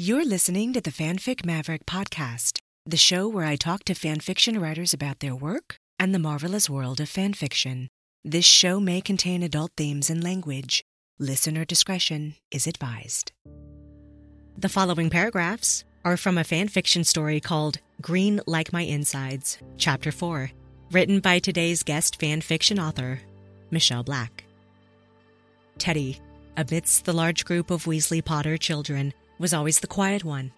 You're listening to the Fanfic Maverick podcast, the show where I talk to fanfiction writers about their work and the marvelous world of fanfiction. This show may contain adult themes and language. Listener discretion is advised. The following paragraphs are from a fanfiction story called Green Like My Insides, Chapter 4, written by today's guest fanfiction author, Michele Black. Teddy, amidst the large group of Weasley Potter children, was always the quiet one.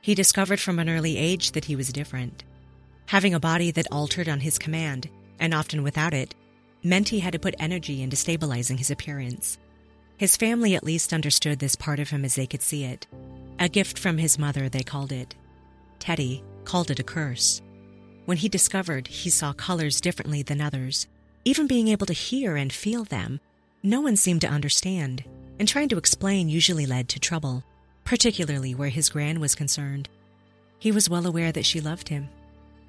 He discovered from an early age that he was different. Having a body that altered on his command, and often without it, meant he had to put energy into stabilizing his appearance. His family at least understood this part of him as they could see it. A gift from his mother, they called it. Teddy called it a curse. When he discovered he saw colors differently than others, even being able to hear and feel them, no one seemed to understand, and trying to explain usually led to trouble particularly where his gran was concerned. He was well aware that she loved him,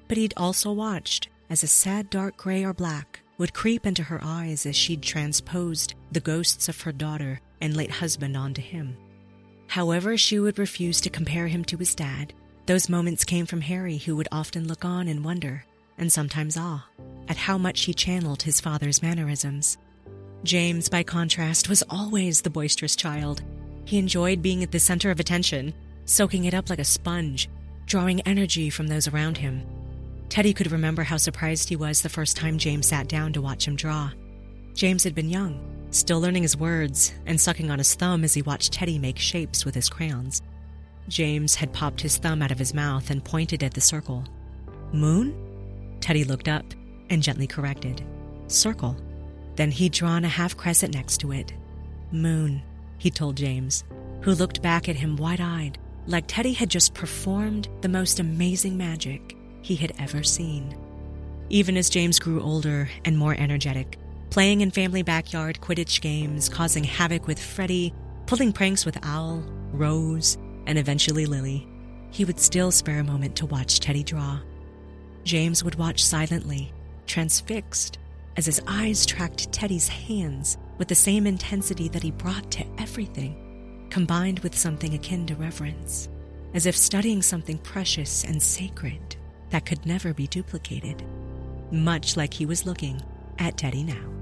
but he'd also watched as a sad dark gray or black would creep into her eyes as she'd transposed the ghosts of her daughter and late husband onto him. However, she would refuse to compare him to his dad. Those moments came from Harry, who would often look on in wonder, and sometimes awe, at how much he channeled his father's mannerisms. James, by contrast, was always the boisterous child, he enjoyed being at the center of attention, soaking it up like a sponge, drawing energy from those around him. Teddy could remember how surprised he was the first time James sat down to watch him draw. James had been young, still learning his words and sucking on his thumb as he watched Teddy make shapes with his crayons. James had popped his thumb out of his mouth and pointed at the circle. Moon? Teddy looked up and gently corrected. Circle. Then he'd drawn a half crescent next to it. Moon he told James, who looked back at him wide eyed, like Teddy had just performed the most amazing magic he had ever seen. Even as James grew older and more energetic, playing in family backyard Quidditch games, causing havoc with Freddie, pulling pranks with Al, Rose, and eventually Lily, he would still spare a moment to watch Teddy draw. James would watch silently, transfixed, as his eyes tracked Teddy's hands with the same intensity that he brought to everything, combined with something akin to reverence, as if studying something precious and sacred that could never be duplicated, much like he was looking at Teddy now.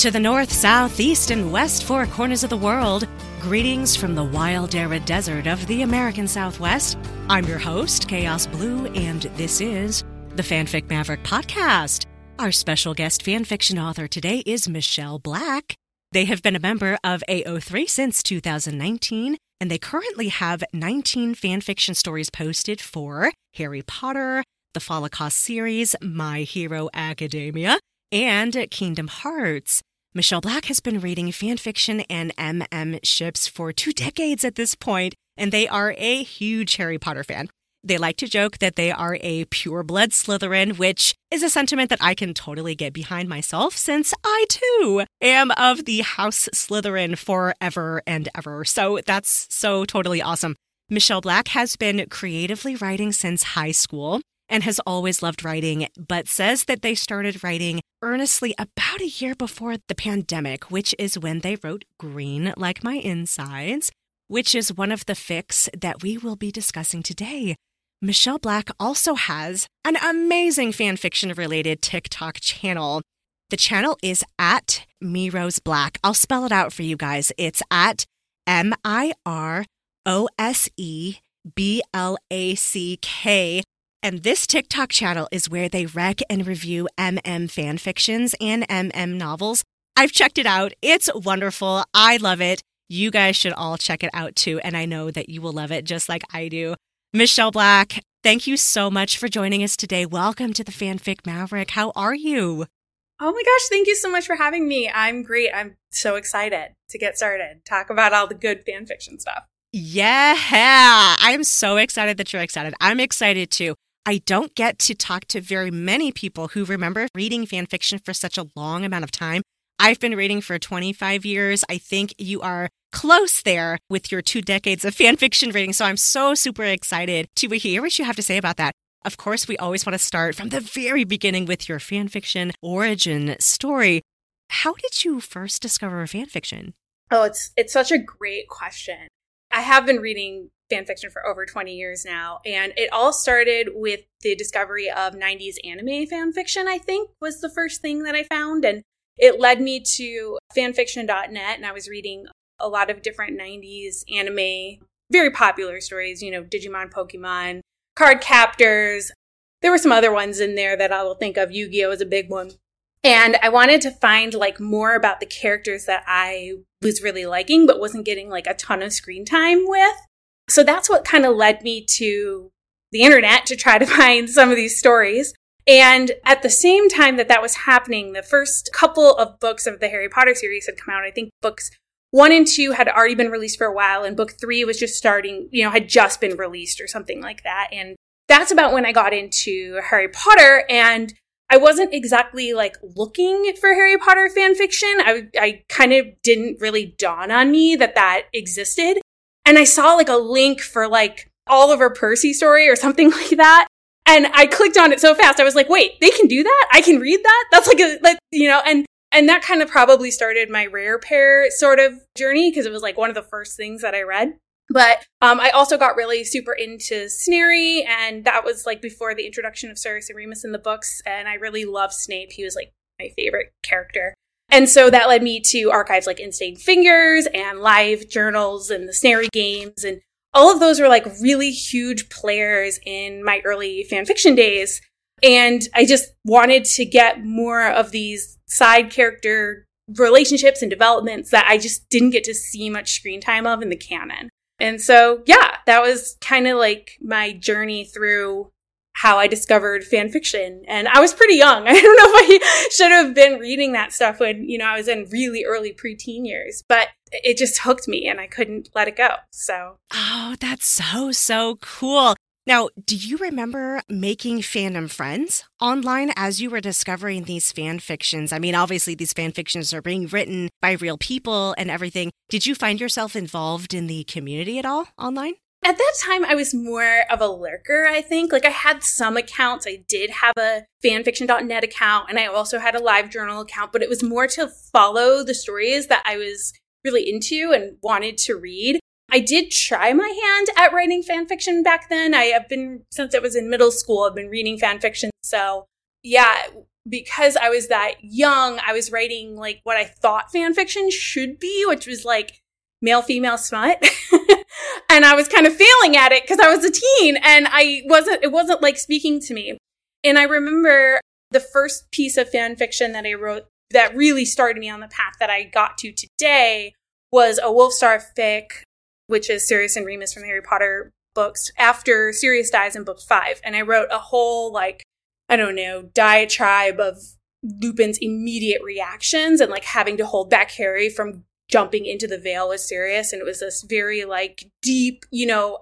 To the north, south, east, and west four corners of the world, greetings from the wild arid desert of the American Southwest. I'm your host, Chaos Blue, and this is the Fanfic Maverick Podcast. Our special guest fanfiction author today is Michele Black. They have been a member of AO3 since 2019, and they currently have 19 fanfiction stories posted for Harry Potter, the Holocaust series, My Hero Academia, and Kingdom Hearts. Michele Black has been reading fanfiction and MM ships for two decades at this point, and they are a huge Harry Potter fan. They like to joke that they are a pure blood Slytherin, which is a sentiment that I can totally get behind myself since I too am of the House Slytherin forever and ever. So that's so totally awesome. Michele Black has been creatively writing since high school and has always loved writing, but says that they started writing earnestly about a year before the pandemic, which is when they wrote Green Like My Insides, which is one of the fics that we will be discussing today. Michele Black also has an amazing fanfiction related TikTok channel. The channel is at Mirose Black. I'll spell it out for you guys. It's at M I R O S E B L A C K and this TikTok channel is where they rec and review MM fan fictions and MM novels. I've checked it out. It's wonderful. I love it. You guys should all check it out too. And I know that you will love it just like I do. Michele Black, thank you so much for joining us today. Welcome to the Fanfic Maverick. How are you? Oh my gosh, thank you so much for having me. I'm great. I'm so excited to get started. Talk about all the good fanfiction stuff. Yeah, I'm so excited that you're excited. I'm excited too. I don't get to talk to very many people who remember reading fan fiction for such a long amount of time. I've been reading for 25 years. I think you are close there with your two decades of fan fiction reading. So I'm so super excited to hear what you have to say about that. Of course, we always want to start from the very beginning with your fan fiction origin story. How did you first discover fan fiction? Oh, it's it's such a great question. I have been reading fan fiction for over 20 years now. And it all started with the discovery of 90s anime fan fiction, I think was the first thing that I found. And it led me to fanfiction.net. And I was reading a lot of different 90s anime, very popular stories, you know, Digimon, Pokemon, Card Captors. There were some other ones in there that I will think of. Yu Gi Oh! is a big one. And I wanted to find like more about the characters that I was really liking, but wasn't getting like a ton of screen time with. So that's what kind of led me to the internet to try to find some of these stories. And at the same time that that was happening, the first couple of books of the Harry Potter series had come out. I think books one and two had already been released for a while, and book three was just starting, you know, had just been released or something like that. And that's about when I got into Harry Potter. And I wasn't exactly like looking for Harry Potter fan fiction. I, I kind of didn't really dawn on me that that existed. And I saw like a link for like Oliver Percy story or something like that. And I clicked on it so fast. I was like, wait, they can do that? I can read that? That's like a, like, you know, and, and that kind of probably started my rare pair sort of journey because it was like one of the first things that I read. But um, I also got really super into Snarry, and that was like before the introduction of Sirius and Remus in the books. And I really loved Snape. He was like my favorite character. And so that led me to archives like Ink Stained Fingers and live journals and the Snarry games. And all of those were like really huge players in my early fanfiction days. And I just wanted to get more of these side character relationships and developments that I just didn't get to see much screen time of in the canon. And so, yeah, that was kind of like my journey through how I discovered fan fiction. And I was pretty young. I don't know if I should have been reading that stuff when, you know, I was in really early preteen years, but it just hooked me and I couldn't let it go. So, oh, that's so, so cool. Now, do you remember making fandom friends online as you were discovering these fan fictions? I mean, obviously, these fan fictions are being written by real people and everything. Did you find yourself involved in the community at all online? At that time, I was more of a lurker, I think. Like, I had some accounts. I did have a fanfiction.net account, and I also had a live journal account, but it was more to follow the stories that I was really into and wanted to read. I did try my hand at writing fanfiction back then. I have been, since I was in middle school, I've been reading fanfiction. So, yeah, because I was that young, I was writing like what I thought fanfiction should be, which was like male female smut. and I was kind of failing at it because I was a teen and I wasn't, it wasn't like speaking to me. And I remember the first piece of fan fiction that I wrote that really started me on the path that I got to today was a Wolfstar fic, which is Sirius and Remus from Harry Potter books after Sirius dies in book five. And I wrote a whole, like, I don't know, diatribe of Lupin's immediate reactions and like having to hold back Harry from jumping into the veil was Sirius And it was this very like deep, you know,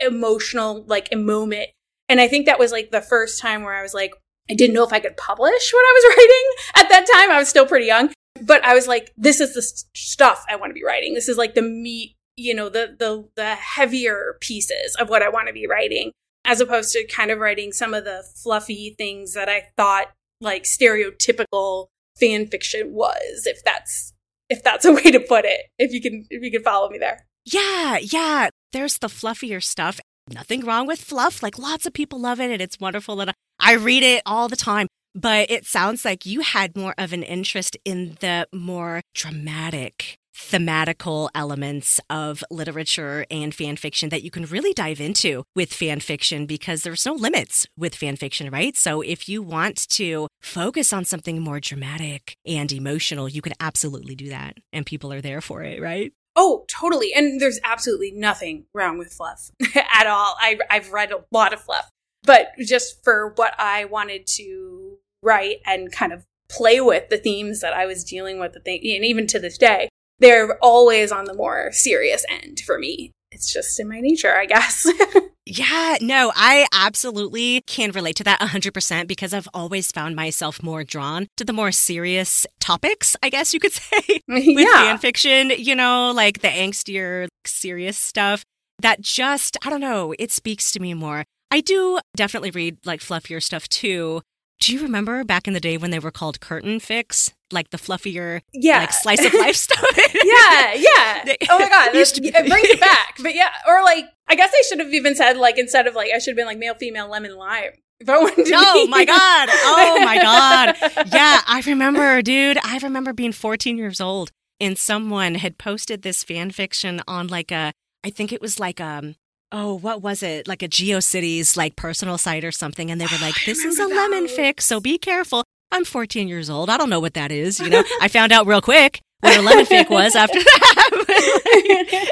emotional like moment. And I think that was like the first time where I was like, I didn't know if I could publish what I was writing at that time. I was still pretty young, but I was like, this is the st- stuff I want to be writing. This is like the meat, you know, the, the, the heavier pieces of what I want to be writing as opposed to kind of writing some of the fluffy things that I thought like stereotypical fan fiction was, if that's if that's a way to put it. If you can if you can follow me there. Yeah, yeah. There's the fluffier stuff. Nothing wrong with fluff. Like lots of people love it and it's wonderful and I read it all the time. But it sounds like you had more of an interest in the more dramatic thematical elements of literature and fan fiction that you can really dive into with fan fiction because there's no limits with fan fiction, right? So if you want to focus on something more dramatic and emotional, you can absolutely do that. And people are there for it, right? Oh, totally. And there's absolutely nothing wrong with fluff at all. I, I've read a lot of fluff, but just for what I wanted to write and kind of play with the themes that I was dealing with, the thing, and even to this day, they're always on the more serious end for me. It's just in my nature, I guess. Yeah, no, I absolutely can relate to that 100% because I've always found myself more drawn to the more serious topics, I guess you could say, with yeah. fan fiction, you know, like the angstier, serious stuff that just, I don't know, it speaks to me more. I do definitely read like fluffier stuff too. Do you remember back in the day when they were called curtain fics? Like the fluffier, yeah. like slice of life stuff? yeah, yeah. Oh my god, used that- to be- it brings it back. But yeah, or like I guess I should have even said like instead of like I should have been like male, female, lemon, lime. If I wanted to Oh be- my god. Oh my god. Yeah, I remember, dude. I remember being 14 years old and someone had posted this fan fiction on like a I think it was like um oh, what was it? Like a GeoCities like personal site or something and they were like this is a lemon those. fics, so be careful. I'm 14 years old. I don't know what that is, you know. I found out real quick what a lemon fic was after that.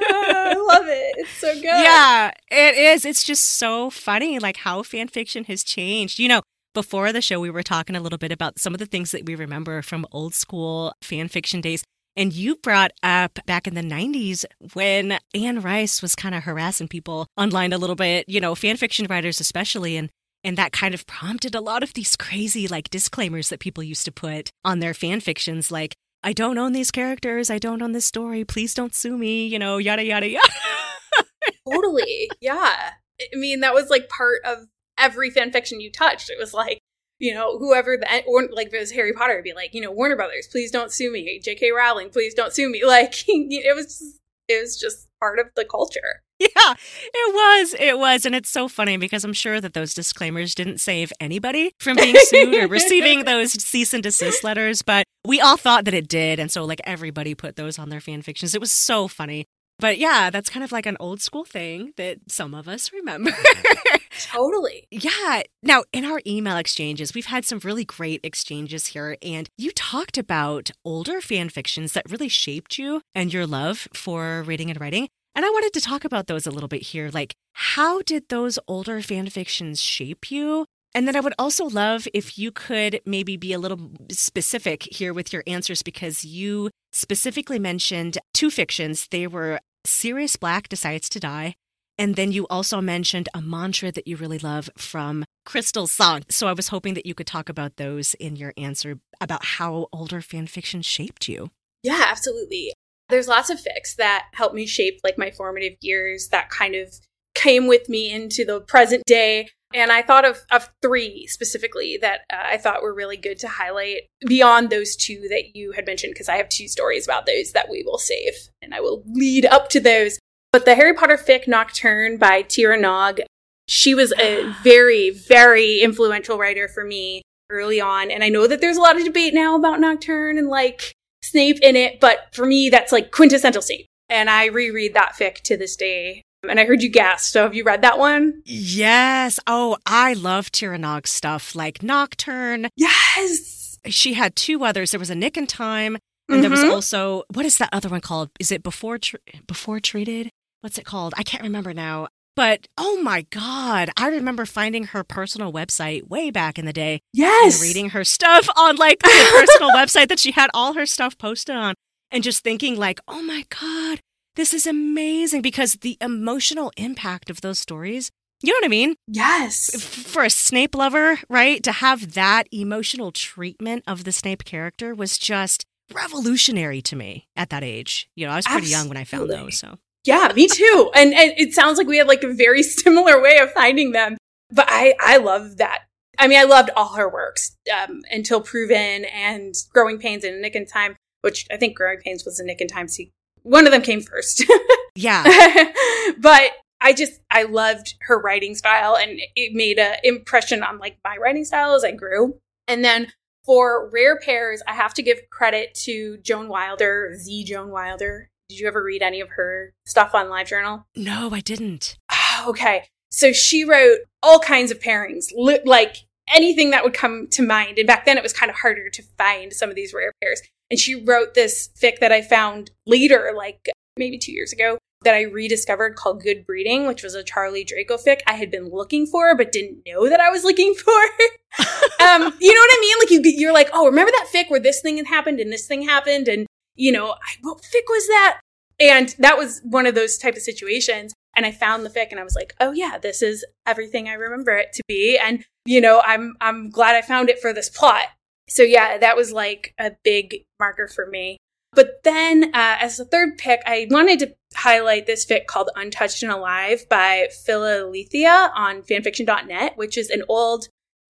I love it. It's so good. Yeah, it is. It's just so funny, like how fan fiction has changed. You know, before the show, we were talking a little bit about some of the things that we remember from old school fan fiction days. And you brought up back in the 90s when Anne Rice was kind of harassing people online a little bit, you know, fan fiction writers especially. And and that kind of prompted a lot of these crazy like disclaimers that people used to put on their fan fictions, like, I don't own these characters, I don't own this story, please don't sue me, you know, yada yada yada. totally. Yeah. I mean, that was like part of every fan fiction you touched. It was like, you know, whoever the or like if it was Harry Potter, it'd be like, you know, Warner Brothers, please don't sue me. J.K. Rowling, please don't sue me. Like it was, just, it was just part of the culture. Yeah, it was. It was. And it's so funny because I'm sure that those disclaimers didn't save anybody from being sued or receiving those cease and desist letters, but we all thought that it did. And so, like, everybody put those on their fan fictions. It was so funny. But yeah, that's kind of like an old school thing that some of us remember. Totally. yeah. Now, in our email exchanges, we've had some really great exchanges here. And you talked about older fan fictions that really shaped you and your love for reading and writing. And I wanted to talk about those a little bit here. Like, how did those older fan fictions shape you? And then I would also love if you could maybe be a little specific here with your answers because you specifically mentioned two fictions. They were Sirius Black Decides to Die. And then you also mentioned a mantra that you really love from Crystal's song. So I was hoping that you could talk about those in your answer about how older fan fiction shaped you. Yeah, absolutely. There's lots of fics that helped me shape like my formative years that kind of came with me into the present day. And I thought of, of three specifically that uh, I thought were really good to highlight beyond those two that you had mentioned, because I have two stories about those that we will save and I will lead up to those. But the Harry Potter fic Nocturne by Tira Nog, she was a very, very influential writer for me early on. And I know that there's a lot of debate now about Nocturne and like Snape in it, but for me, that's like quintessential Snape. And I reread that fic to this day. And I heard you gasp. So have you read that one? Yes. Oh, I love Tira Nog stuff like Nocturne. Yes. She had two others. There was a Nick in Time, and there was Mhm. also what is that other one called? Is it Before Tr- Before Treated? What's it called? I can't remember now. But oh my god, I remember finding her personal website way back in the day yes. and reading her stuff on like the personal website that she had all her stuff posted on and just thinking like, "Oh my god, this is amazing because the emotional impact of those stories, you know what I mean? Yes. For a Snape lover, right? To have that emotional treatment of the Snape character was just revolutionary to me at that age. You know, I was pretty young when I found those, so. Yeah, me too. And, and it sounds like we had like a very similar way of finding them. But I, I love that. I mean, I loved all her works um, until Proven and Growing Pains and Nick and Time, which I think Growing Pains was a Nick and Time. Se- one of them came first. Yeah. but I just, I loved her writing style and it made an impression on like my writing style as I grew. And then for rare pairs, I have to give credit to Joan Wilder, Z Joan Wilder. Did you ever read any of her stuff on LiveJournal? No, I didn't. Ah, okay. So she wrote all kinds of pairings, li- like anything that would come to mind. And back then it was kind of harder to find some of these rare pairs. And she wrote this fic that I found later, like maybe two years ago, that I rediscovered called Good Breeding, which was a Charlie Draco fic I had been looking for, but didn't know that I was looking for. um, you know what I mean? Like you, you're like, oh, remember that fic where this thing had happened and this thing happened, and you know, I, what fic was that? And that was one of those type of situations. And I found the fic and I was like, oh yeah, this is everything I remember it to be. And, you know, I'm, I'm glad I found it for this plot. So yeah, that was like a big marker for me. But then, uh, as a third pick, I wanted to highlight this fic called Untouched and Alive by Philaletheia on fanfiction.net, which is an old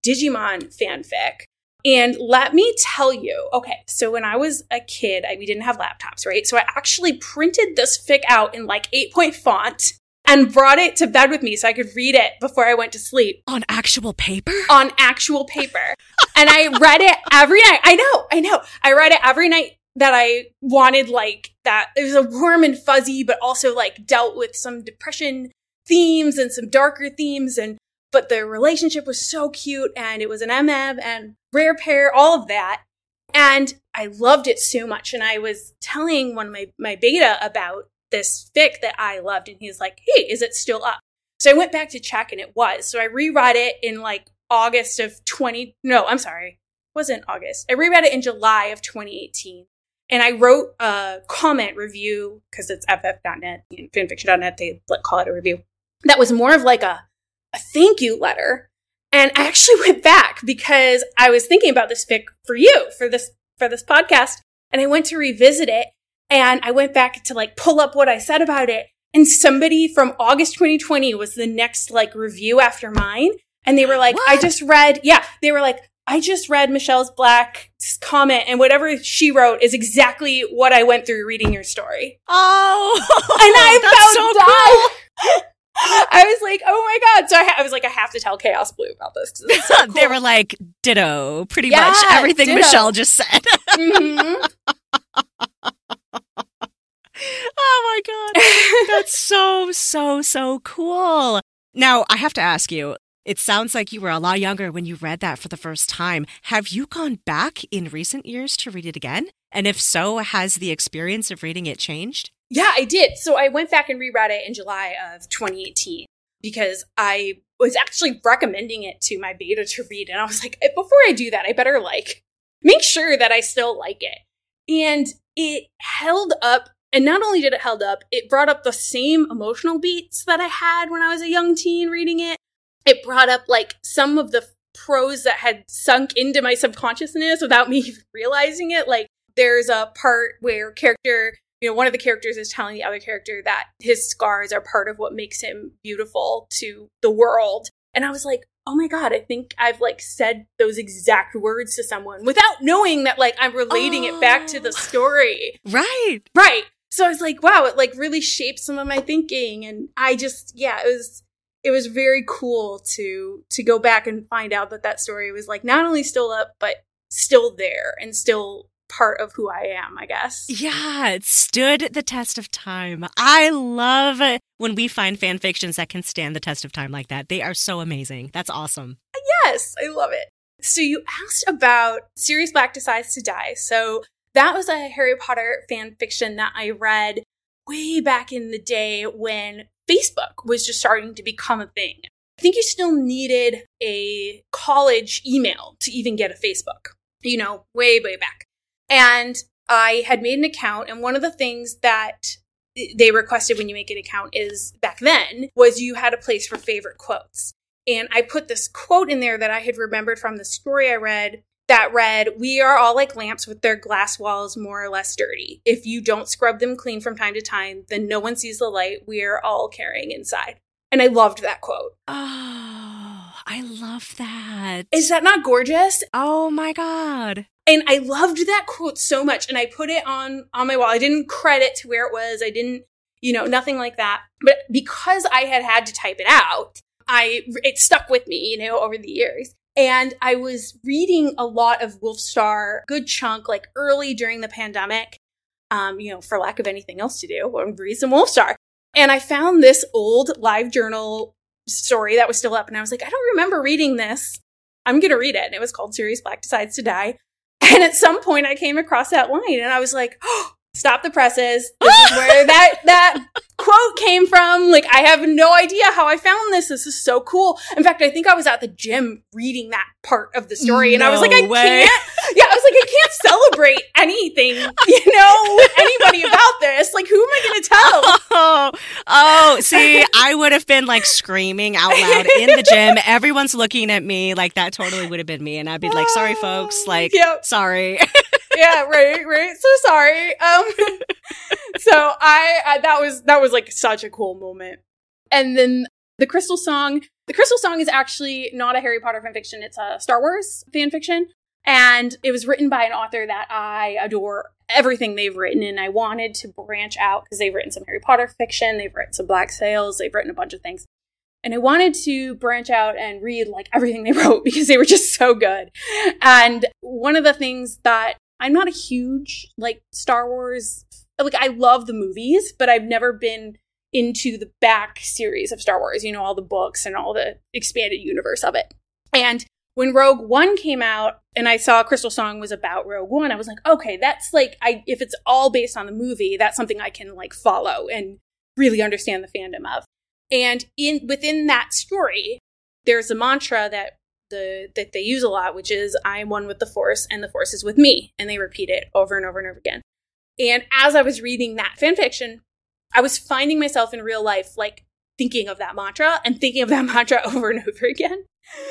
Digimon fanfic. And let me tell you, okay, so when I was a kid, I, we didn't have laptops, right? So I actually printed this fic out in like eight point font and brought it to bed with me so I could read it before I went to sleep. On actual paper? On actual paper. And I read it every night. I know, I know. I read it every night that I wanted like that. It was a warm and fuzzy, but also like dealt with some depression themes and some darker themes. And, but the relationship was so cute and it was an MM and rare pair, all of that. And I loved it so much. And I was telling one of my, my beta about this fic that I loved. And he's like, Hey, is it still up? So I went back to check and it was. So I reread it in like August of 20, no, I'm sorry. Wasn't August. I reread it in July of 2018. And I wrote a comment review because it's ff.net, fanfiction.net, they like call it a review. That was more of like a, a thank you letter. And I actually went back because I was thinking about this fic for you, for this, for this podcast. And I went to revisit it and I went back to like pull up what I said about it. And somebody from August 2020 was the next like review after mine. And they were like, what? I just read, yeah, they were like, I just read Michele's Black comment, and whatever she wrote is exactly what I went through reading your story. Oh, and I felt so cool. I was like, oh my god! So I, ha- I, was like, I have to tell Chaos Blue about this. So cool. they were like, ditto, pretty yeah, much everything ditto. Michele just said. mm-hmm. oh my god, that's so so so cool. Now I have to ask you, it sounds like you were a lot younger when you read that for the first time. Have you gone back in recent years to read it again? And if so, has the experience of reading it changed? Yeah, I did. So I went back and reread it in July of 2018 because I was actually recommending it to my beta to read. And I was like, eh, before I do that, I better like make sure that I still like it. And it held up. And not only did it held up, it brought up the same emotional beats that I had when I was a young teen reading it it brought up like some of the prose that had sunk into my subconsciousness without me even realizing it. Like there's a part where character, you know, one of the characters is telling the other character that his scars are part of what makes him beautiful to the world. And I was like, oh my God, I think I've like said those exact words to someone without knowing that like I'm relating oh. it back to the oh. story. Right. Right. So I was like, wow, it like really shaped some of my thinking. And I just, yeah, it was, it was very cool to to go back and find out that that story was like not only still up but still there and still part of who I am, I guess. Yeah, it stood the test of time. I love when we find fan fictions that can stand the test of time like that. They are so amazing. That's awesome. Yes, I love it. So you asked about Sirius Black Decides to Die. So that was a Harry Potter fan fiction that I read way back in the day when Facebook was just starting to become a thing. I think you still needed a college email to even get a Facebook, you know, way, way back. And I had made an account, and one of the things that they requested when you make an account is back then was you had a place for favorite quotes. And I put this quote in there that I had remembered from the story I read that read, We are all like lamps with their glass walls more or less dirty. If you don't scrub them clean from time to time, then no one sees the light we are all carrying inside. And I loved that quote. Oh, I love that. Is that not gorgeous? Oh my God. And I loved that quote so much. And I put it on, on my wall. I didn't credit to where it was. I didn't, you know, nothing like that. But because I had had to type it out, I, it stuck with me, you know, over the years. And I was reading a lot of Wolfstar, good chunk, like early during the pandemic, um, you know, for lack of anything else to do, I'm read some Wolfstar. And I found this old live journal story that was still up. And I was like, I don't remember reading this. I'm going to read it. And it was called Sirius Black Decides to Die. And at some point I came across that line and I was like, oh, stop the presses. This is where that that quote came from. Like I have no idea how I found this. This is so cool. In fact, I think I was at the gym reading that part of the story and I was like, I way. can't. Yeah, I was like, I can't celebrate anything, you know, with anybody about this. Like, who am I going to tell? Oh, Oh, see, I would have been like screaming out loud in the gym. Everyone's looking at me like that totally would have been me. And I'd be like, sorry, folks. Like, yep. sorry. Yeah, right, right. So sorry. Um, so I, I, that was, that was like such a cool moment. And then the Crystal Song, the Crystal Song is actually not a Harry Potter fan fiction. It's a Star Wars fan fiction, And it was written by an author that I adore everything they've written. And I wanted to branch out because they've written some Harry Potter fiction, they've written some Black Sails, they've written a bunch of things. And I wanted to branch out and read like everything they wrote because they were just so good. And one of the things that I'm not a huge like Star Wars, like I love the movies, but I've never been into the back series of Star Wars, you know, all the books and all the expanded universe of it. And when Rogue One came out and I saw Crystal Song was about Rogue One, I was like, okay, that's like I if it's all based on the movie, that's something I can like follow and really understand the fandom of. And in within that story, there's a mantra that the that they use a lot, which is I am one with the force and the force is with me. And they repeat it over and over and over again. And as I was reading that fan fiction, I was finding myself in real life like thinking of that mantra and thinking of that mantra over and over again.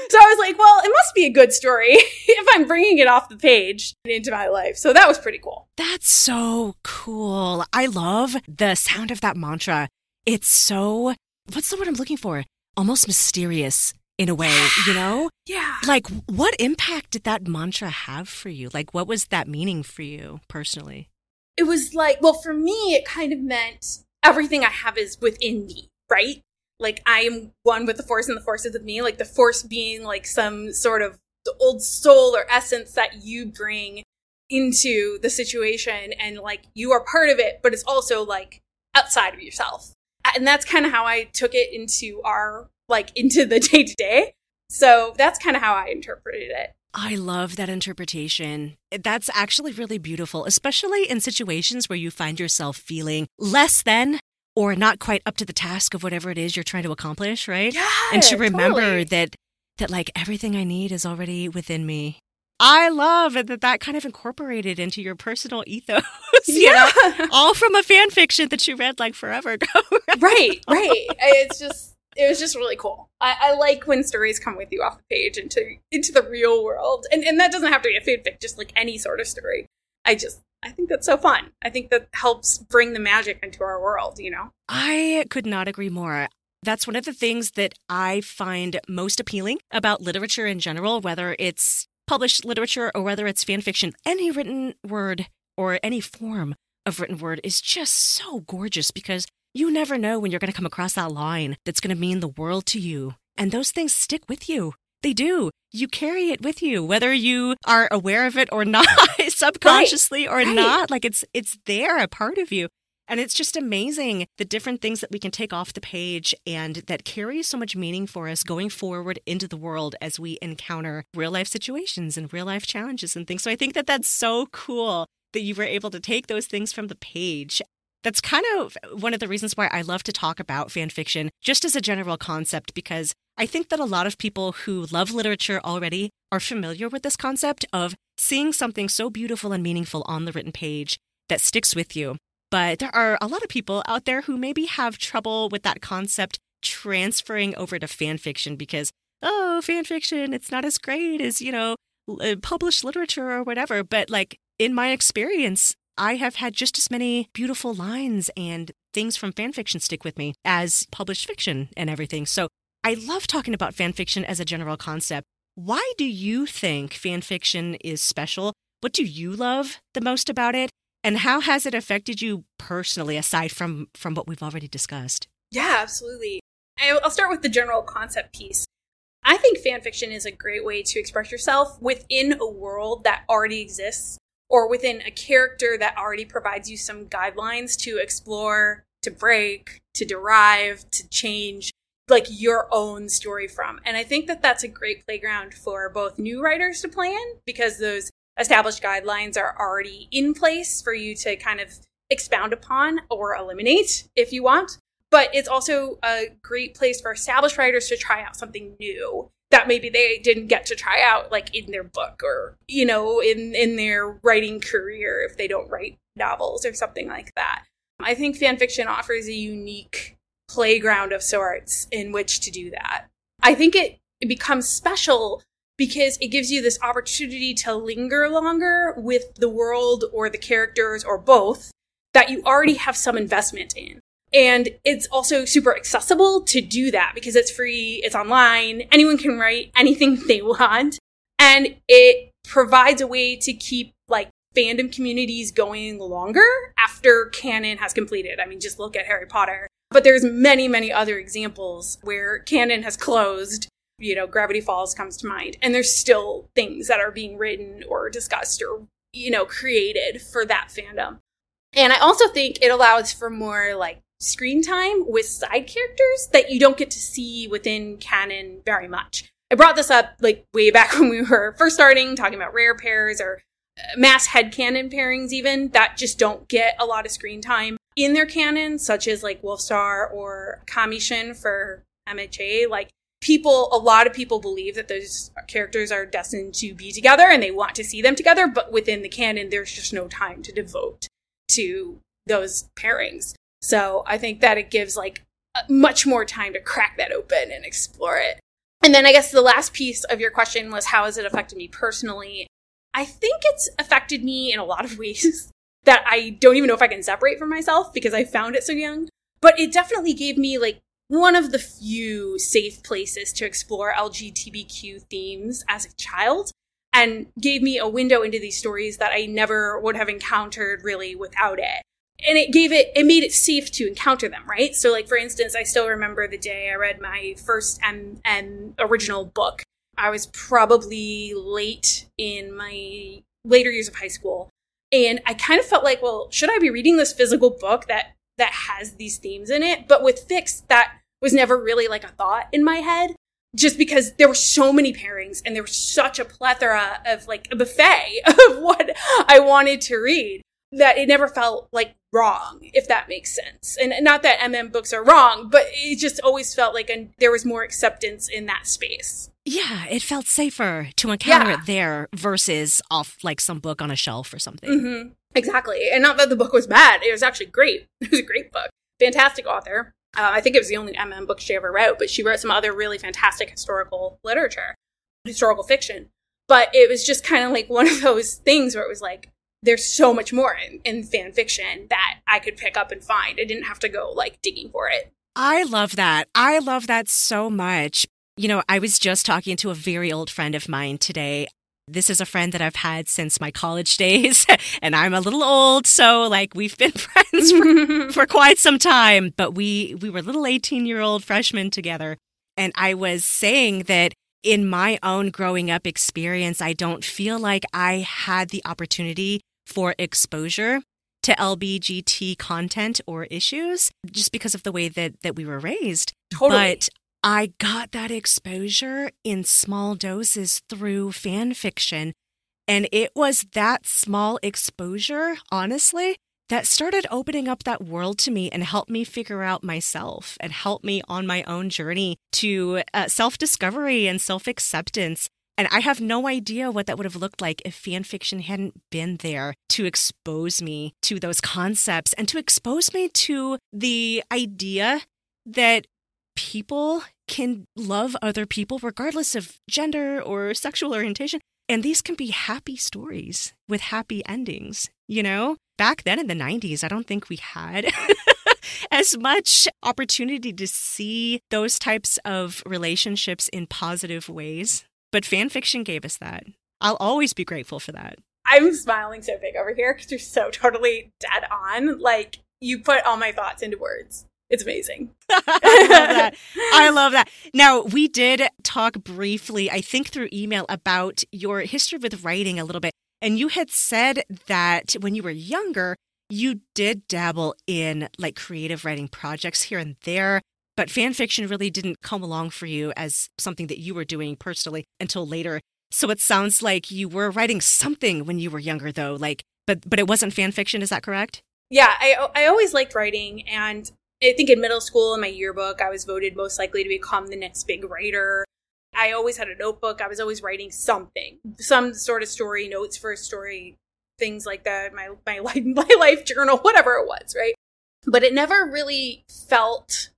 So I was like, well, it must be a good story if I'm bringing it off the page into my life. So that was pretty cool. That's so cool. I love the sound of that mantra. It's so, what's the word I'm looking for? Almost mysterious in a way, you know? Yeah. Like, what impact did that mantra have for you? Like, what was that meaning for you personally? It was like, well, for me, it kind of meant everything I have is within me, right? like I am one with the force and the force is with me, like the force being like some sort of the old soul or essence that you bring into the situation and like you are part of it, but it's also like outside of yourself. And that's kind of how I took it into our like into the day to day. So that's kind of how I interpreted it. I love that interpretation. That's actually really beautiful, especially in situations where you find yourself feeling less than or not quite up to the task of whatever it is you're trying to accomplish, right? Yeah, and to remember totally. that that like everything I need is already within me. I love that that kind of incorporated into your personal ethos. yeah, know? all from a fan fiction that you read like forever ago. right, right. It's just it was just really cool. I, I, like when stories come with you off the page into into the real world, and and that doesn't have to be a fanfic, just like any sort of story. I just I think that's so fun. I think that helps bring the magic into our world, you know? I could not agree more. That's one of the things that I find most appealing about literature in general, whether it's published literature or whether it's fan fiction. Any written word or any form of written word is just so gorgeous because you never know when you're going to come across that line that's going to mean the world to you. And those things stick with you. They do. You carry it with you, whether you are aware of it or not, subconsciously right, or right. not. Like it's it's there, a part of you. And it's just amazing the different things that we can take off the page and that carry so much meaning for us going forward into the world as we encounter real life situations and real life challenges and things. So I think that that's so cool that you were able to take those things from the page that's kind of one of the reasons why I love to talk about fan fiction just as a general concept because I think that a lot of people who love literature already are familiar with this concept of seeing something so beautiful and meaningful on the written page that sticks with you. But there are a lot of people out there who maybe have trouble with that concept transferring over to fan fiction because, oh, fan fiction, it's not as great as, you know, uh, published literature or whatever. But like in my experience, I have had just as many beautiful lines and things from fan fiction stick with me as published fiction and everything. So I love talking about fan fiction as a general concept. Why do you think fan fiction is special? What do you love the most about it? And how has it affected you personally, aside from, from what we've already discussed? Yeah, absolutely. I'll start with the general concept piece. I think fan fiction is a great way to express yourself within a world that already exists or within a character that already provides you some guidelines to explore, to break, to derive, to change like your own story from. And I think that that's a great playground for both new writers to play in because those established guidelines are already in place for you to kind of expound upon or eliminate if you want. But it's also a great place for established writers to try out something new that maybe they didn't get to try out like in their book or you know in in their writing career if they don't write novels or something like that I think fan fiction offers a unique playground of sorts in which to do that. I think it, it becomes special because it gives you this opportunity to linger longer with the world or the characters or both that you already have some investment in. And it's also super accessible to do that because it's free, it's online, anyone can write anything they want. And it provides a way to keep like fandom communities going longer after canon has completed. I mean, just look at Harry Potter. But there's many, many other examples where canon has closed. You know, Gravity Falls comes to mind. And there's still things that are being written or discussed or, you know, created for that fandom. And I also think it allows for more like screen time with side characters that you don't get to see within canon very much. I brought this up like way back when we were first starting talking about rare pairs or uh, mass headcanon pairings even that just don't get a lot of screen time in their canon, such as like Wolfstar or Kamishin for MHA. Like people, a lot of people believe that those characters are destined to be together and they want to see them together, but within the canon, there's just no time to devote to those pairings. So I think that it gives like uh, much more time to crack that open and explore it. And then I guess the last piece of your question was how has it affected me personally? I think it's affected me in a lot of ways that I don't even know if I can separate from myself because I found it so young. But it definitely gave me like one of the few safe places to explore LGBTQ themes as a child and gave me a window into these stories that I never would have encountered really without it and it gave it it made it safe to encounter them right? So like for instance i still remember the day i read my first m m original book. I was probably late in my later years of high school and i kind of felt like well should i be reading this physical book that that has these themes in it? But with fics that was never really like a thought in my head just because there were so many pairings and there was such a plethora of like a buffet of what I wanted to read that it never felt like wrong, if that makes sense. And not that MM books are wrong, but it just always felt like an, there was more acceptance in that space. Yeah, it felt safer to encounter yeah. it there versus off like some book on a shelf or something. Mm-hmm. Exactly. And not that the book was bad, it was actually great. It was a great book. Fantastic author. Uh, I think it was the only MM book she ever wrote, but she wrote some other really fantastic historical literature, historical fiction. But it was just kind of like one of those things where it was like, there's so much more in, in fan fiction that I could pick up and find. I didn't have to go like digging for it. I love that. I love that so much. You know, I was just talking to a very old friend of mine today. This is a friend that I've had since my college days, and I'm a little old, so like we've been friends for, for quite some time. But we we were little 18 year old freshmen together, and I was saying that in my own growing up experience, I don't feel like I had the opportunity for exposure to LBGT content or issues just because of the way that, that we were raised. Totally. But I got that exposure in small doses through fan fiction. And it was that small exposure, honestly, that started opening up that world to me and helped me figure out myself and help me on my own journey to uh, self discovery and self acceptance and I have no idea what that would have looked like if fan fiction hadn't been there to expose me to those concepts and to expose me to the idea that people can love other people regardless of gender or sexual orientation. And these can be happy stories with happy endings, you know? Back then in the 90s, I don't think we had as much opportunity to see those types of relationships in positive ways but fan fiction gave us that. I'll always be grateful for that. I'm smiling so big over here because you're so totally dead on. Like, you put all my thoughts into words. It's amazing. I love that. I love that. Now, we did talk briefly, I think through email, about your history with writing a little bit. And you had said that when you were younger, you did dabble in like creative writing projects here and there. But fan fiction really didn't come along for you as something that you were doing personally until later. So it sounds like you were writing something when you were younger, though. Like, but but it wasn't fan fiction. Is that correct? Yeah, I I always liked writing, and I think in middle school in my yearbook, I was voted most likely to become the next big writer. I always had a notebook. I was always writing something, some sort of story, notes for a story, things like that. My my life, my life journal, whatever it was, right? but it never really felt,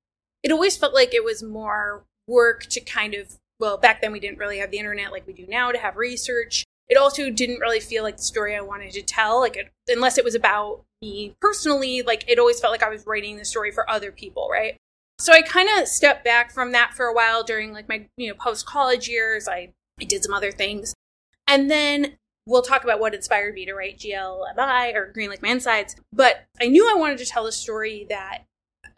it always felt like it was more work to kind of, well, back then we didn't really have the internet like we do now to have research. It also didn't really feel like the story I wanted to tell, like it, unless it was about me personally, like it always felt like I was writing the story for other people, right? So I kind of stepped back from that for a while during like my, you know, post college years. I, I did some other things. And then we'll talk about what inspired me to write GLMI or Green Like My Insides. But I knew I wanted to tell a story that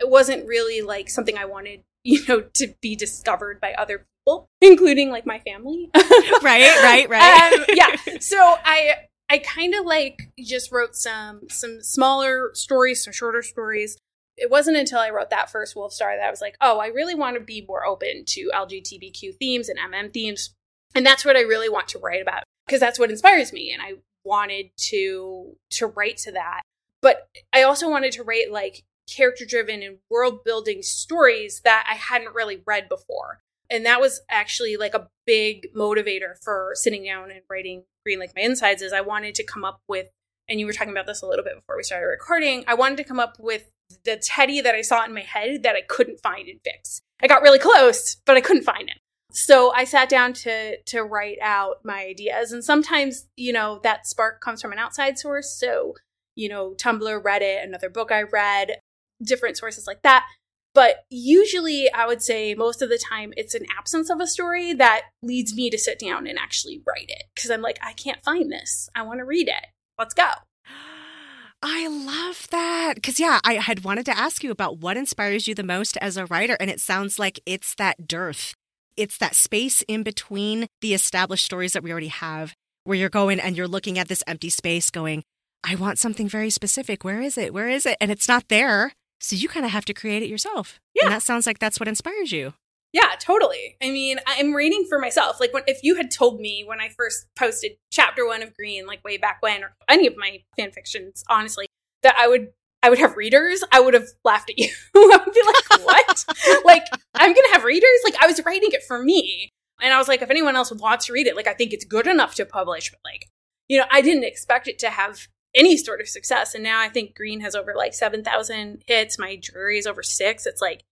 it wasn't really like something I wanted, you know, to be discovered by other people, including like my family. right, right, right. um, yeah. So I I kind of like just wrote some some smaller stories, some shorter stories. It wasn't until I wrote that first Wolf Star that I was like, oh, I really want to be more open to LGBTQ themes and MM themes. And that's what I really want to write about because that's what inspires me. And I wanted to to write to that. But I also wanted to write like character driven and world building stories that I hadn't really read before. And that was actually like a big motivator for sitting down and writing Green Like My Insides is I wanted to come up with and you were talking about this a little bit before we started recording. I wanted to come up with the Teddy that I saw in my head that I couldn't find in fics. I got really close, but I couldn't find him. So I sat down to to write out my ideas, and sometimes you know that spark comes from an outside source. So you know Tumblr, Reddit, another book I read, different sources like that. But usually, I would say most of the time, it's an absence of a story that leads me to sit down and actually write it because I'm like, I can't find this. I want to read it. Let's go. I love that. Because, yeah, I had wanted to ask you about what inspires you the most as a writer. And it sounds like it's that dearth, it's that space in between the established stories that we already have, where you're going and you're looking at this empty space going, I want something very specific. Where is it? Where is it? And it's not there. So you kind of have to create it yourself. Yeah. And that sounds like that's what inspires you. Yeah, totally. I mean, I'm reading for myself. Like, when, if you had told me when I first posted chapter one of Green, like way back when, or any of my fan fictions, honestly, that I would I would have readers, I would have laughed at you. I would be like, "What? like, I'm gonna have readers? Like, I was writing it for me, and I was like, if anyone else wants to read it, like, I think it's good enough to publish, but like, you know, I didn't expect it to have any sort of success, and now I think Green has over like seven thousand hits. My Drarry is over six. It's like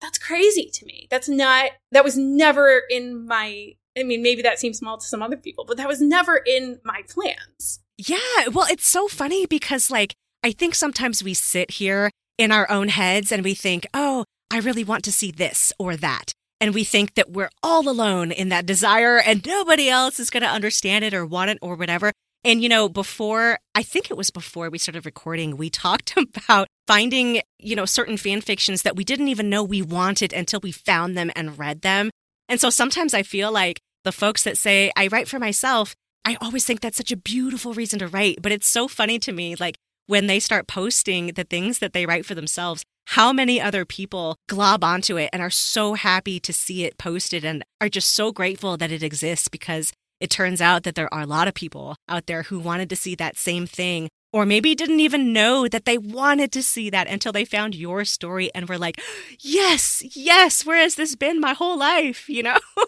that's crazy to me. That's not, that was never in my, I mean, maybe that seems small to some other people, but that was never in my plans. Yeah. Well, it's so funny because, like, I think sometimes we sit here in our own heads and we think, oh, I really want to see this or that. And we think that we're all alone in that desire and nobody else is going to understand it or want it or whatever. And, you know, before, I think it was before we started recording, we talked about finding, you know, certain fan fictions that we didn't even know we wanted until we found them and read them. And so sometimes I feel like the folks that say, I write for myself, I always think that's such a beautiful reason to write. But it's so funny to me, like when they start posting the things that they write for themselves, how many other people glob onto it and are so happy to see it posted and are just so grateful that it exists because it turns out that there are a lot of people out there who wanted to see that same thing, or maybe didn't even know that they wanted to see that until they found your story and were like, yes, yes, where has this been my whole life? You know?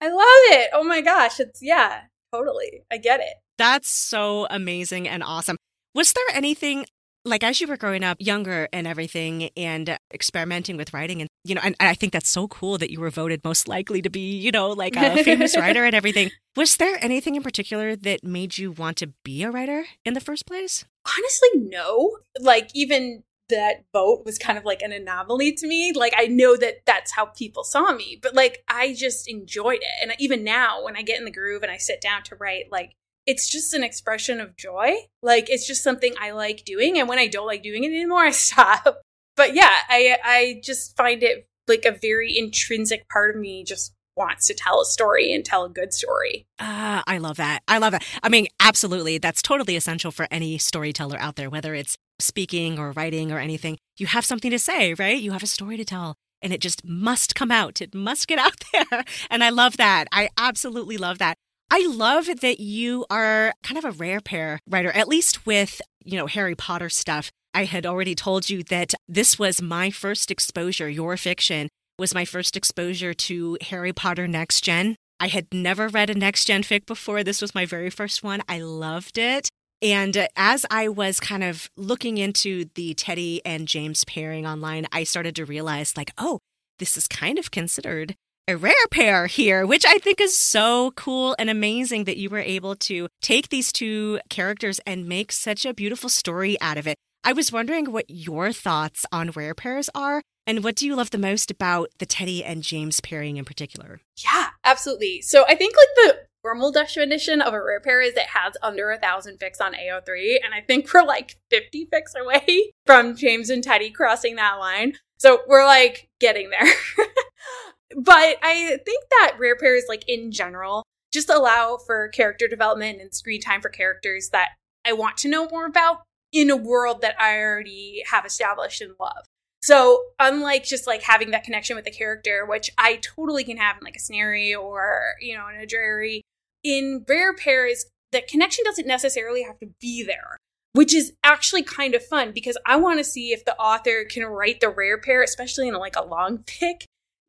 I love it. Oh my gosh. It's, yeah, totally. I get it. That's so amazing and awesome. Was there anything like as you were growing up younger and everything and experimenting with writing and you know and, i think that's so cool that you were voted most likely to be you know like a famous writer and everything. Was there anything in particular that made you want to be a writer in the first place? Honestly no. Like even that vote was kind of like an anomaly to me. Like i know that that's how people saw me but like i just enjoyed it. And even now when i get in the groove and i sit down to write like it's just an expression of joy. Like it's just something I like doing. And when I don't like doing it anymore, I stop. But yeah, I I just find it like a very intrinsic part of me just wants to tell a story and tell a good story. Uh, I love that. I love that. I mean, absolutely. That's totally essential for any storyteller out there, whether it's speaking or writing or anything. You have something to say, right? You have a story to tell and it just must come out. It must get out there. And I love that. I absolutely love that. I love that you are kind of a rare pair writer, at least with, you know, Harry Potter stuff. I had already told you that this was my first exposure, your fiction was my first exposure to Harry Potter Next Gen. I had never read a Next Gen fic before. This was my very first one. I loved it. And uh, as I was kind of looking into the Teddy and James pairing online, I started to realize, like, oh, this is kind of considered a rare pair here, which I think is so cool and amazing that you were able to take these two characters and make such a beautiful story out of it. I was wondering what your thoughts on rare pairs are and what do you love the most about the Teddy and James pairing in particular? Yeah, absolutely. So I think like the formal definition of a rare pair is it has under a thousand fics on AO3. And I think we're like 50 fics away from James and Teddy crossing that line. So we're like getting there. but I think that rare pairs, like in general, just allow for character development and screen time for characters that I want to know more about in a world that I already have established and love. So unlike just like having that connection with the character, which I totally can have in like a Snarry or, you know, in a Drarry, in rare pairs, the connection doesn't necessarily have to be there, which is actually kind of fun because I want to see if the author can write the rare pair, especially in like a long fic,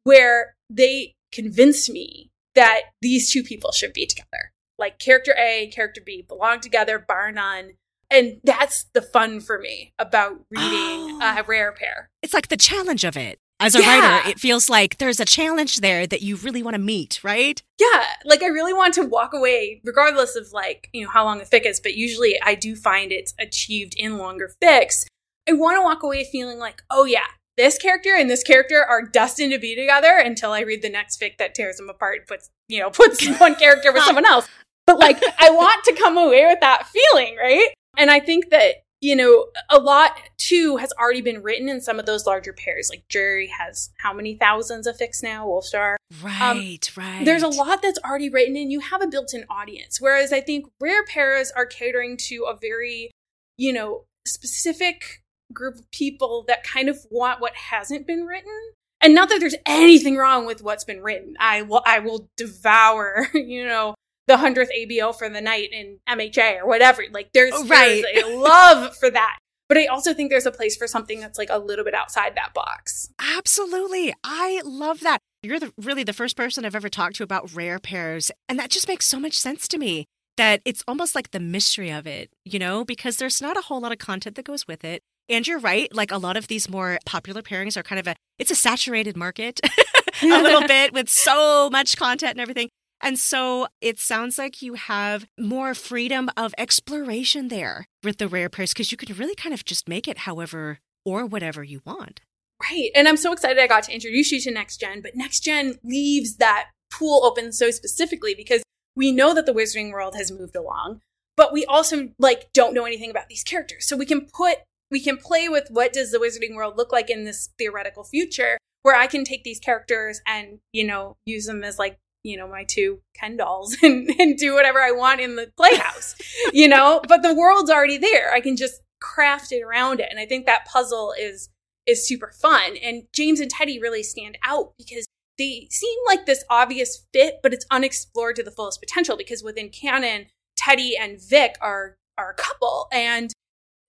where they convinced me that these two people should be together. Like character A, and character B belong together, bar none. And that's the fun for me about reading oh. a rare pair. It's like the challenge of it. As a yeah. writer, it feels like there's a challenge there that you really want to meet, right? Yeah. Like I really want to walk away, regardless of like, you know, how long the fic is, but usually I do find it's achieved in longer fics. I want to walk away feeling like, oh yeah, this character and this character are destined to be together until I read the next fic that tears them apart and puts, you know, puts one character with someone else. But like, I want to come away with that feeling, right? And I think that, you know, a lot too has already been written in some of those larger pairs. Like Drarry has how many thousands of fics now, Wolfstar. Right, um, right. There's a lot that's already written and you have a built in audience. Whereas I think rare pairs are catering to a very, you know, specific group of people that kind of want what hasn't been written. And not that there's anything wrong with what's been written. I will I will devour, you know, the hundredth ABO for the night in MHA or whatever. Like there's, oh, right. there's a love for that. But I also think there's a place for something that's like a little bit outside that box. Absolutely. I love that. You're the, really the first person I've ever talked to about rare pairs. And that just makes so much sense to me that it's almost like the mystery of it, you know, because there's not a whole lot of content that goes with it. And you're right, like a lot of these more popular pairings are kind of a it's a saturated market a little bit with so much content and everything. And so it sounds like you have more freedom of exploration there with the rare pairs because you can really kind of just make it however or whatever you want. Right. And I'm so excited I got to introduce you to Next Gen, but Next Gen leaves that pool open so specifically because we know that the wizarding world has moved along, but we also like don't know anything about these characters. So we can put we can play with what does the wizarding world look like in this theoretical future where I can take these characters and, you know, use them as like you know, my two Ken dolls and, and do whatever I want in the playhouse, you know, but the world's already there. I can just craft it around it. And I think that puzzle is, is super fun. And James and Teddy really stand out because they seem like this obvious fit, but it's unexplored to the fullest potential because within canon, Teddy and Vic are, are a couple. And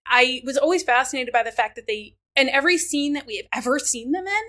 I was always fascinated by the fact that they, in every scene that we have ever seen them in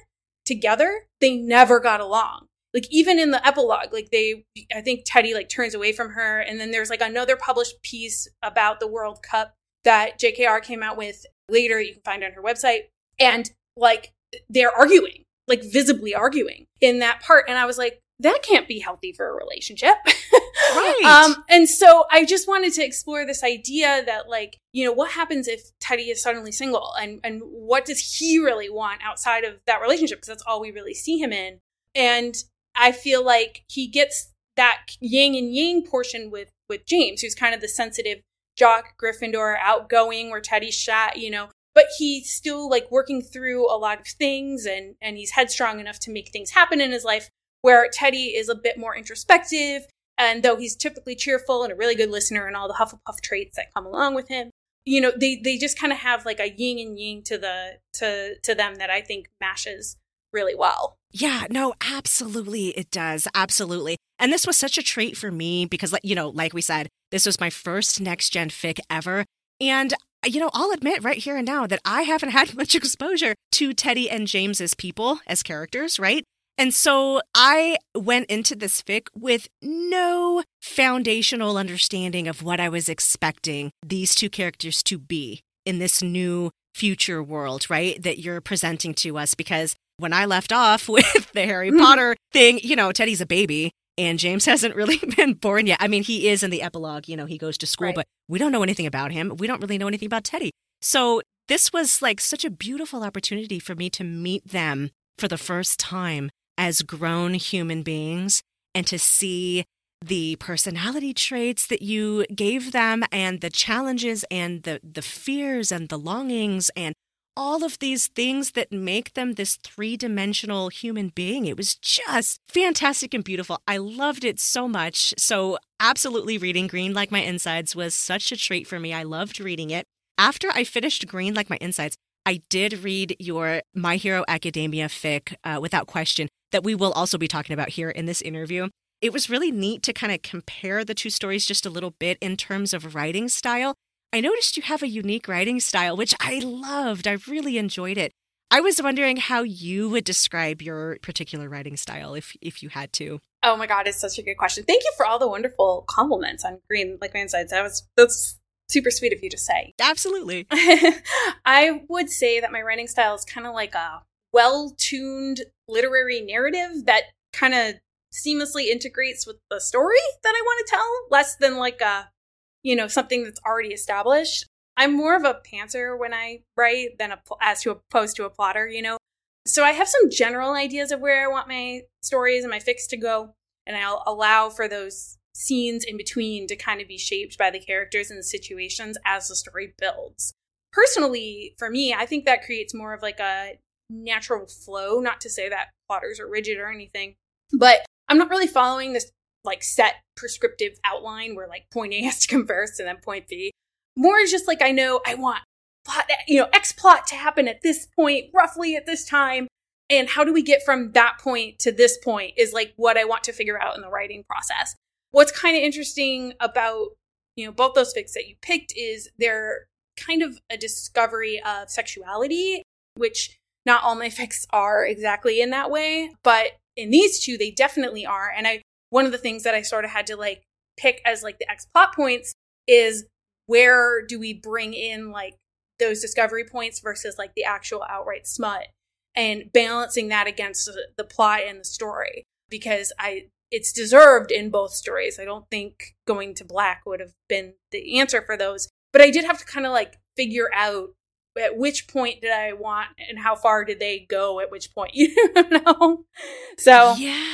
together, they never got along. Like even in the epilogue like they i think teddy like turns away from her and then there's like another published piece about the world cup that jkr came out with later you can find on her website and like they're arguing like visibly arguing in that part and i was like that can't be healthy for a relationship right um and so i just wanted to explore this idea that like you know what happens if teddy is suddenly single and and what does he really want outside of that relationship because that's all we really see him in and I feel like he gets that yin and yang portion with with James, who's kind of the sensitive jock Gryffindor, outgoing, where Teddy's shot, you know. But he's still like working through a lot of things, and and he's headstrong enough to make things happen in his life. Where Teddy is a bit more introspective, and though he's typically cheerful and a really good listener, and all the Hufflepuff traits that come along with him, you know, they they just kind of have like a yin and yang to the to to them that I think mashes really well. Yeah, no, absolutely it does. Absolutely. And this was such a treat for me because, like, you know, like we said, this was my first next gen fic ever. And, you know, I'll admit right here and now that I haven't had much exposure to Teddy and James's people as characters, right? And so I went into this fic with no foundational understanding of what I was expecting these two characters to be in this new future world, right? That you're presenting to us. Because when I left off with the Harry mm-hmm. Potter thing, you know, Teddy's a baby and James hasn't really been born yet. I mean, he is in the epilogue, you know, he goes to school, right. but we don't know anything about him. We don't really know anything about Teddy. So this was like such a beautiful opportunity for me to meet them for the first time as grown human beings and to see the personality traits that you gave them and the challenges and the the fears and the longings and all of these things that make them this three-dimensional human being. It was just fantastic and beautiful. I loved it so much. So absolutely reading Green Like My Insides was such a treat for me. I loved reading it. After I finished Green Like My Insides, I did read your My Hero Academia fic uh, without question that we will also be talking about here in this interview. It was really neat to kind of compare the two stories just a little bit in terms of writing style. I noticed you have a unique writing style, which I loved. I really enjoyed it. I was wondering how you would describe your particular writing style if if you had to. Oh my god, it's such a good question. Thank you for all the wonderful compliments on Green Like My Insides. That was that's super sweet of you to say. Absolutely. I would say that my writing style is kind of like a well tuned literary narrative that kind of seamlessly integrates with the story that I want to tell, less than like a, you know, something that's already established. I'm more of a pantser when I write than a, as to opposed to a plotter, you know. So I have some general ideas of where I want my stories and my fics to go, and I'll allow for those scenes in between to kind of be shaped by the characters and the situations as the story builds. Personally, for me, I think that creates more of like a natural flow. Not to say that plotters are rigid or anything, but I'm not really following this like set prescriptive outline where like point A has to come first and then point B. More is just like I know I want plot, you know, X plot to happen at this point, roughly at this time. And how do we get from that point to this point is like what I want to figure out in the writing process. What's kind of interesting about, you know, both those fics that you picked is they're kind of a discovery of sexuality, which not all my fics are exactly in that way, but in these two, they definitely are. And I, one of the things that I sort of had to like pick as like the X plot points is where do we bring in like those discovery points versus like the actual outright smut and balancing that against the plot and the story because I it's deserved in both stories. I don't think going to black would have been the answer for those, but I did have to kind of like figure out at which point did I want and how far did they go at which point, you know? So, yeah.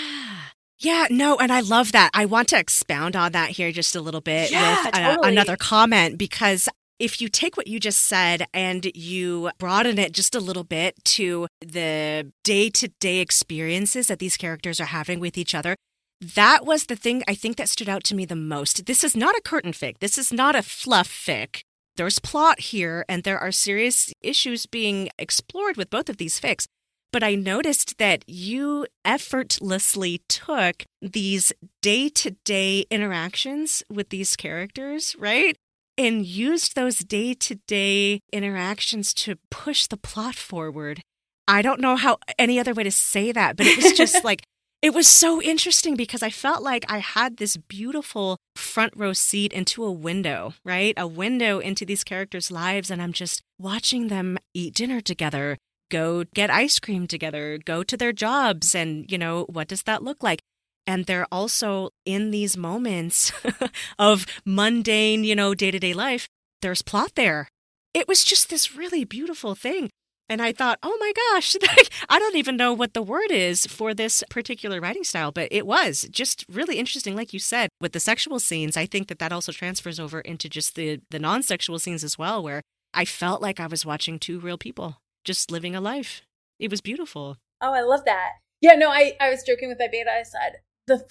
Yeah, no, and I love that. I want to expound on that here just a little bit yeah, with uh, totally. another comment because if you take what you just said and you broaden it just a little bit to the day to day experiences that these characters are having with each other, that was the thing I think that stood out to me the most. This is not a curtain fic. This is not a fluff fic. There's plot here, and there are serious issues being explored with both of these fics. But I noticed that you effortlessly took these day to day interactions with these characters, right? And used those day to day interactions to push the plot forward. I don't know how any other way to say that, but it was just like it was so interesting because I felt like I had this beautiful front row seat into a window, right? A window into these characters' lives. And I'm just watching them eat dinner together, go get ice cream together, go to their jobs. And, you know, what does that look like? And they're also in these moments of mundane, you know, day to day life. There's plot there. It was just this really beautiful thing. And I thought, oh my gosh, I don't even know what the word is for this particular writing style, but it was just really interesting. Like you said, with the sexual scenes, I think that that also transfers over into just the, the non sexual scenes as well, where I felt like I was watching two real people just living a life. It was beautiful. Oh, I love that. Yeah, no, I, I was joking with beta. I said the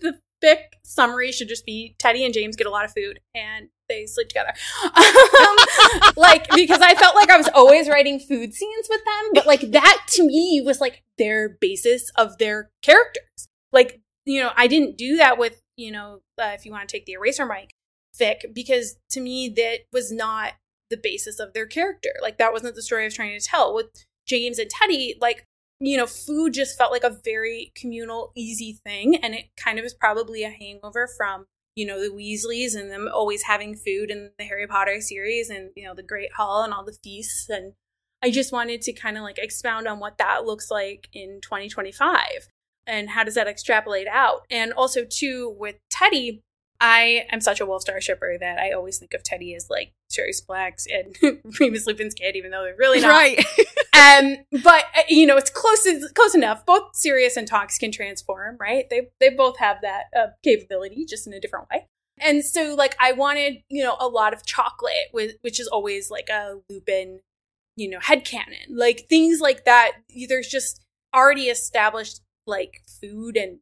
the fic summary should just be Teddy and James get a lot of food and they sleep together. Um, like, because I felt like I was always writing food scenes with them, but like that to me was like their basis of their characters. Like, you know, I didn't do that with, you know, uh, if you want to take the EraserMic fic, because to me that was not the basis of their character. Like, that wasn't the story I was trying to tell. With James and Teddy, like, you know, food just felt like a very communal, easy thing. And it kind of is probably a hangover from, you know, the Weasleys and them always having food in the Harry Potter series and, you know, the Great Hall and all the feasts. And I just wanted to kind of like expound on what that looks like in 2025 and how does that extrapolate out. And also, too, with Teddy, I am such a Wolfstar shipper that I always think of Teddy as like Sirius Black's and Remus Lupin's kid, even though they're really not. Right. um, but uh, you know, it's close close enough. Both Sirius and Tonks can transform, right? They they both have that uh, capability, just in a different way. And so, like, I wanted you know a lot of chocolate, with which is always like a Lupin, you know, head headcanon, like things like that. There's just already established like food and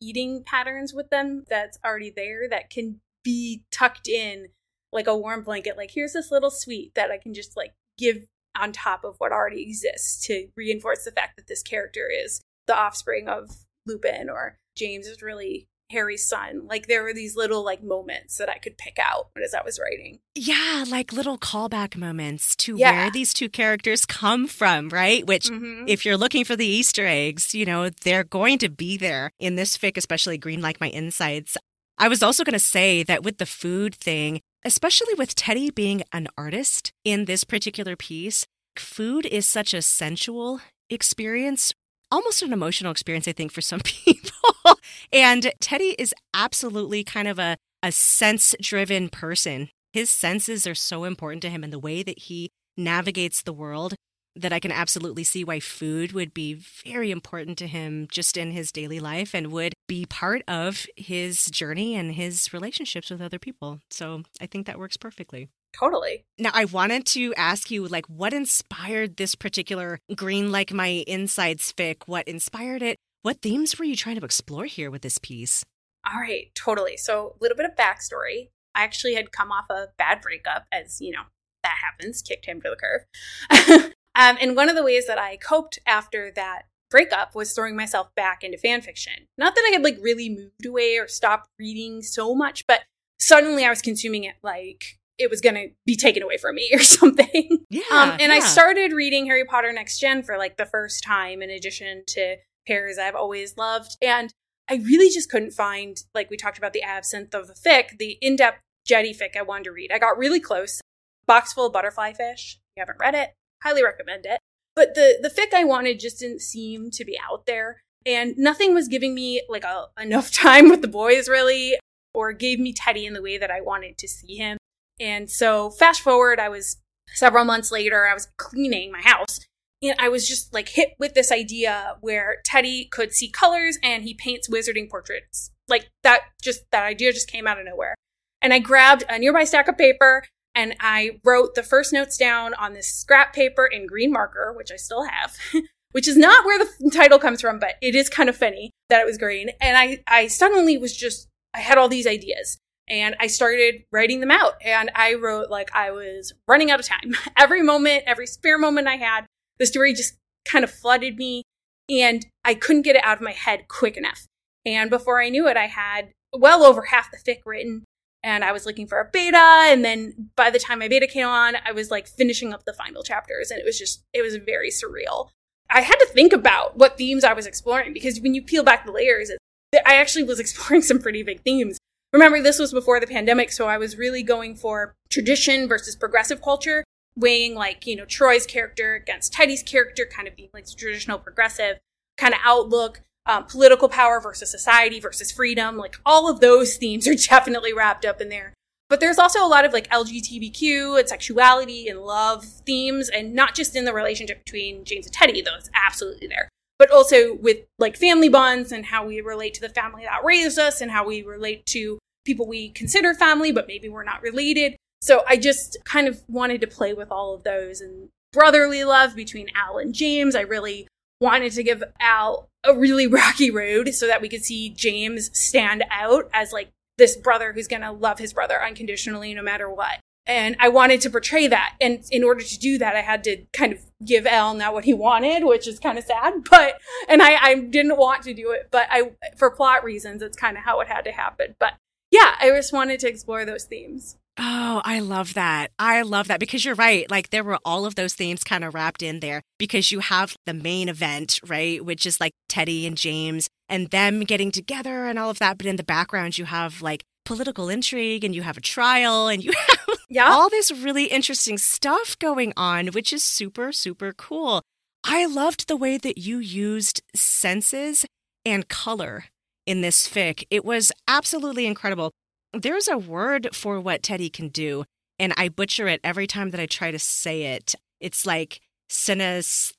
eating patterns with them that's already there that can be tucked in like a warm blanket. Like, here's this little sweet that I can just like give on top of what already exists to reinforce the fact that this character is the offspring of Lupin or James is really Harry's son. Like there were these little like moments that I could pick out as I was writing. Yeah, like little callback moments to yeah. where these two characters come from, right? Which mm-hmm. if you're looking for the Easter eggs, you know, they're going to be there in this fic, especially Green Like My Insides. I was also going to say that with the food thing, especially with Teddy being an artist in this particular piece, food is such a sensual experience almost an emotional experience, I think, for some people. and Teddy is absolutely kind of a, a sense driven person. His senses are so important to him and the way that he navigates the world that I can absolutely see why food would be very important to him just in his daily life and would be part of his journey and his relationships with other people. So I think that works perfectly. Totally. Now, I wanted to ask you, like, what inspired this particular Green Like My Insides fic? What inspired it? What themes were you trying to explore here with this piece? All right, totally. So, a little bit of backstory. I actually had come off a bad breakup, as you know, that happens, kicked him to the curb. um, and one of the ways that I coped after that breakup was throwing myself back into fan fiction. Not that I had like really moved away or stopped reading so much, but suddenly I was consuming it like it was going to be taken away from me or something. Yeah. Um, and yeah. I started reading Harry Potter Next Gen for like the first time, in addition to pairs I've always loved. And I really just couldn't find, like we talked about the absinthe of the fic, the in depth Jeddy fic I wanted to read. I got really close. Box full of butterfly fish. If you haven't read it, highly recommend it. But the, the fic I wanted just didn't seem to be out there. And nothing was giving me like a, enough time with the boys, really, or gave me Teddy in the way that I wanted to see him. And so, fast forward, I was several months later, I was cleaning my house. And I was just like hit with this idea where Teddy could see colors and he paints wizarding portraits. Like that, just that idea just came out of nowhere. And I grabbed a nearby stack of paper and I wrote the first notes down on this scrap paper in green marker, which I still have, which is not where the title comes from, but it is kind of funny that it was green. And I, I suddenly was just, I had all these ideas and I started writing them out. And I wrote like I was running out of time. every moment, every spare moment I had, the story just kind of flooded me and I couldn't get it out of my head quick enough. And before I knew it, I had well over half the fic written and I was looking for a beta. And then by the time my beta came on, I was like finishing up the final chapters and it was just, it was very surreal. I had to think about what themes I was exploring because when you peel back the layers, I actually was exploring some pretty big themes Remember, this was before the pandemic, so I was really going for tradition versus progressive culture, weighing like, you know, Troy's character against Teddy's character, kind of being like traditional progressive kind of outlook, um, political power versus society versus freedom. Like all of those themes are definitely wrapped up in there. But there's also a lot of like LGBTQ and sexuality and love themes, and not just in the relationship between James and Teddy, though it's absolutely there but also with like family bonds and how we relate to the family that raised us and how we relate to people we consider family, but maybe we're not related. So I just kind of wanted to play with all of those and brotherly love between Al and James. I really wanted to give Al a really rocky road so that we could see James stand out as like this brother who's going to love his brother unconditionally no matter what. And I wanted to portray that. And in order to do that, I had to kind of give Al not what he wanted, which is kind of sad. But, and I, I didn't want to do it, but I, for plot reasons, it's kind of how it had to happen. But yeah, I just wanted to explore those themes. Oh, I love that. I love that because you're right. Like there were all of those themes kind of wrapped in there because you have the main event, right? Which is like Teddy and James and them getting together and all of that. But in the background, you have like political intrigue and you have a trial and you have Yeah. all this really interesting stuff going on, which is super, super cool. I loved the way that you used senses and color in this fic. It was absolutely incredible. There's a word for what Teddy can do, and I butcher it every time that I try to say it. It's like synesthesia.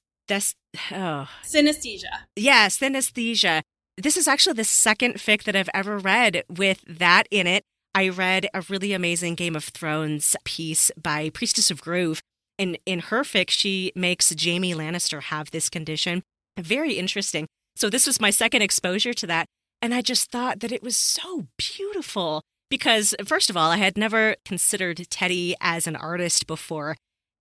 Oh. Synesthesia. Yeah, synesthesia. This is actually the second fic that I've ever read with that in it. I read a really amazing Game of Thrones piece by Priestess of Groove. And in her fic, she makes Jaime Lannister have this condition. Very interesting. So, this was my second exposure to that. And I just thought that it was so beautiful because, first of all, I had never considered Teddy as an artist before.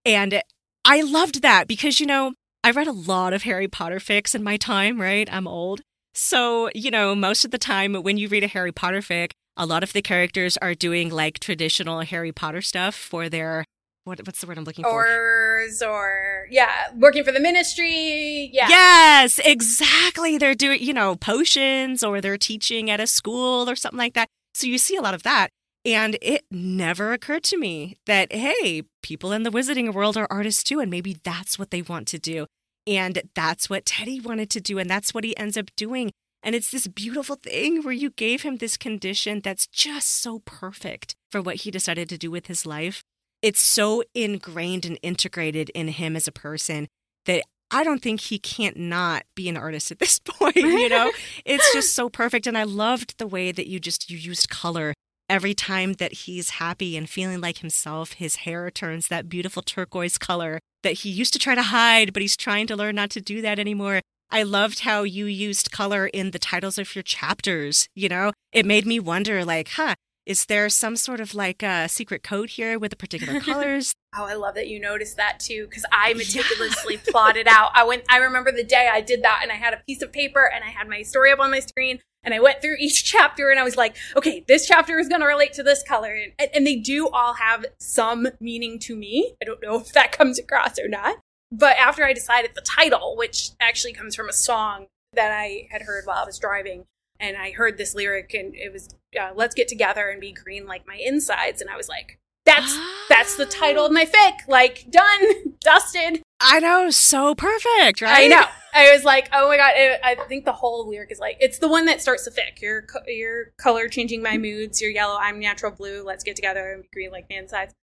And I loved that because, you know, I read a lot of Harry Potter fics in my time, right? I'm old. So, you know, most of the time when you read a Harry Potter fic, a lot of the characters are doing like traditional Harry Potter stuff for their what what's the word I'm looking for? Aurors or yeah, working for the ministry. Yeah. Yes, exactly. They're doing, you know, potions or they're teaching at a school or something like that. So you see a lot of that. And it never occurred to me that, hey, people in the wizarding world are artists too. And maybe that's what they want to do. And that's what Teddy wanted to do. And that's what he ends up doing. And it's this beautiful thing where you gave him this condition that's just so perfect for what he decided to do with his life. It's so ingrained and integrated in him as a person that I don't think he can't not be an artist at this point, you know? it's just so perfect and I loved the way that you just you used color every time that he's happy and feeling like himself, his hair turns that beautiful turquoise color that he used to try to hide, but he's trying to learn not to do that anymore. I loved how you used color in the titles of your chapters, you know? It made me wonder like, huh, is there some sort of like a secret code here with the particular colors? Oh, I love that you noticed that too, because I meticulously plotted out. I went. I remember the day I did that, and I had a piece of paper, and I had my story up on my screen, and I went through each chapter, and I was like, okay, this chapter is going to relate to this color, and, and they do all have some meaning to me. I don't know if that comes across or not, but after I decided the title, which actually comes from a song that I had heard while I was driving, and I heard this lyric, and it was uh, "Let's get together and be green like my insides," and I was like, "That's that's the title of my fic. Like done, dusted." I know, so perfect, right? I know. I was like, "Oh my god!" It, I think the whole lyric is like, it's the one that starts the fic. Your co- your color changing my moods. You're yellow. I'm natural blue. Let's get together and be green like my insides.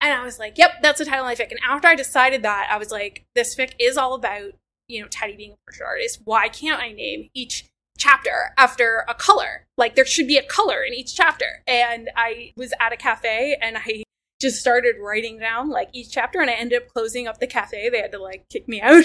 And I was like, "Yep, that's the title of my fic." And after I decided that, I was like, "This fic is all about." You know, Teddy being a portrait artist. Why can't I name each chapter after a color. Like there should be a color in each chapter. And I was at a cafe and I just started writing down like each chapter and I ended up closing up the cafe. They had to like kick me out.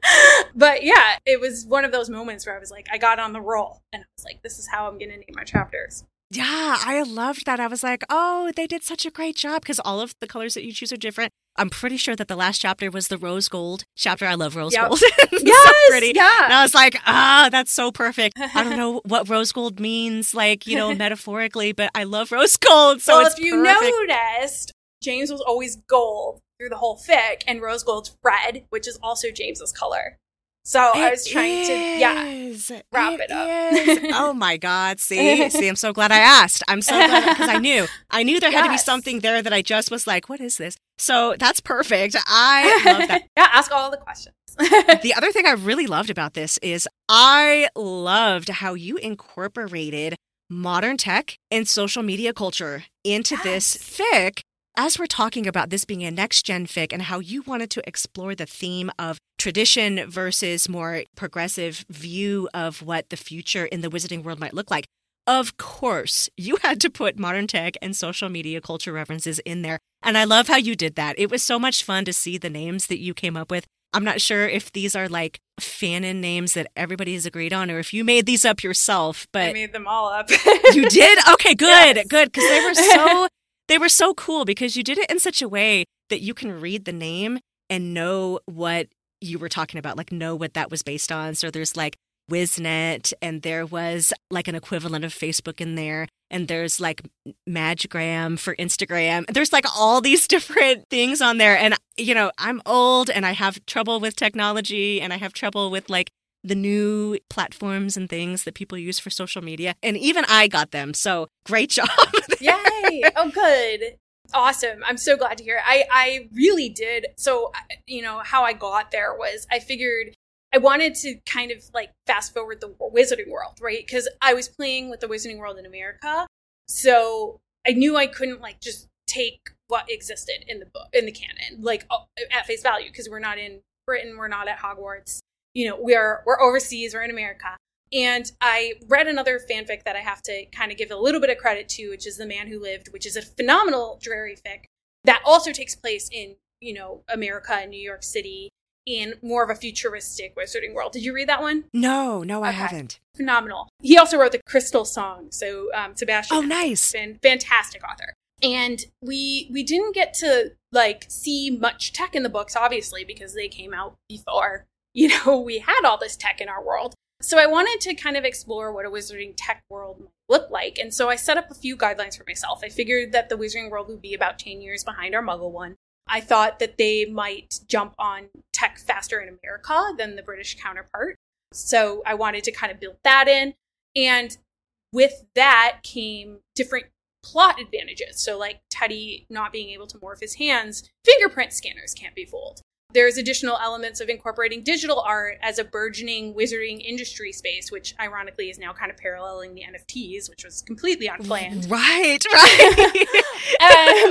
but yeah, it was one of those moments where I was like, I got on the roll and I was like, this is how I'm going to name my chapters. Yeah, I loved that. I was like, oh, they did such a great job because all of the colors that you choose are different. I'm pretty sure that the last chapter was the rose gold chapter. I love rose Yep. gold. Yes, so pretty. yeah. And I was like, ah, that's so perfect. I don't know what rose gold means, like, you know, metaphorically, but I love rose gold. So well, if you perfect. noticed, James was always gold through the whole fic and rose gold's red, which is also James's color. So I was trying to, yeah. wrap it up. oh my God. See, see, I'm so glad I asked. I'm so glad because I knew, I knew there had to be something there that I just was like, what is this? So that's perfect. I love that. yeah, ask all the questions. the other thing I really loved about this is I loved how you incorporated modern tech and social media culture into this fic. As we're talking about this being a next gen fic and how you wanted to explore the theme of tradition versus more progressive view of what the future in the wizarding world might look like. Of course, you had to put modern tech and social media culture references in there. And I love how you did that. It was so much fun to see the names that you came up with. I'm not sure if these are like fanon names that everybody has agreed on or if you made these up yourself, but I made them all up. you did? Okay, good, Yes. good. Because they were so they were so cool because you did it in such a way that you can read the name and know what you were talking about, like know what that was based on. So there's like Wiznet, and there was like an equivalent of Facebook in there. And there's like Madgram for Instagram. There's like all these different things on there. And, you know, I'm old and I have trouble with technology and I have trouble with like the new platforms and things that people use for social media. And even I got them. So great job. Yay. Oh, good. Awesome. I'm so glad to hear. It. I I really did. So, uh, you know, how I got there was I figured I wanted to kind of like fast forward the Wizarding World, right? Because I was playing with the Wizarding World in America, so I knew I couldn't like just take what existed in the book in the canon like at face value because we're not in Britain, we're not at Hogwarts. You know, we're we're overseas, we're in America. And I read another fanfic that I have to kind of give a little bit of credit to, which is The Man Who Lived, which is a phenomenal Drarry fic that also takes place in, you know, America and New York City in more of a futuristic Wizarding world. Did you read that one? No, no, I haven't. Phenomenal. He also wrote the Crystal Song. So um, Sebastian. Oh, nice. Been fantastic author. And we we didn't get to like see much tech in the books, obviously, because they came out before you know we had all this tech in our world. So I wanted to kind of explore what a wizarding tech world might look like. And so I set up a few guidelines for myself. I figured that the wizarding world would be about 10 years behind our muggle one. I thought that they might jump on tech faster in America than the British counterpart. So I wanted to kind of build that in. And with that came different plot advantages. So, like Teddy not being able to morph his hands, fingerprint scanners can't be fooled. There's additional elements of incorporating digital art as a burgeoning wizarding industry space, which ironically is now kind of paralleling the NFTs, which was completely unplanned. Right, right.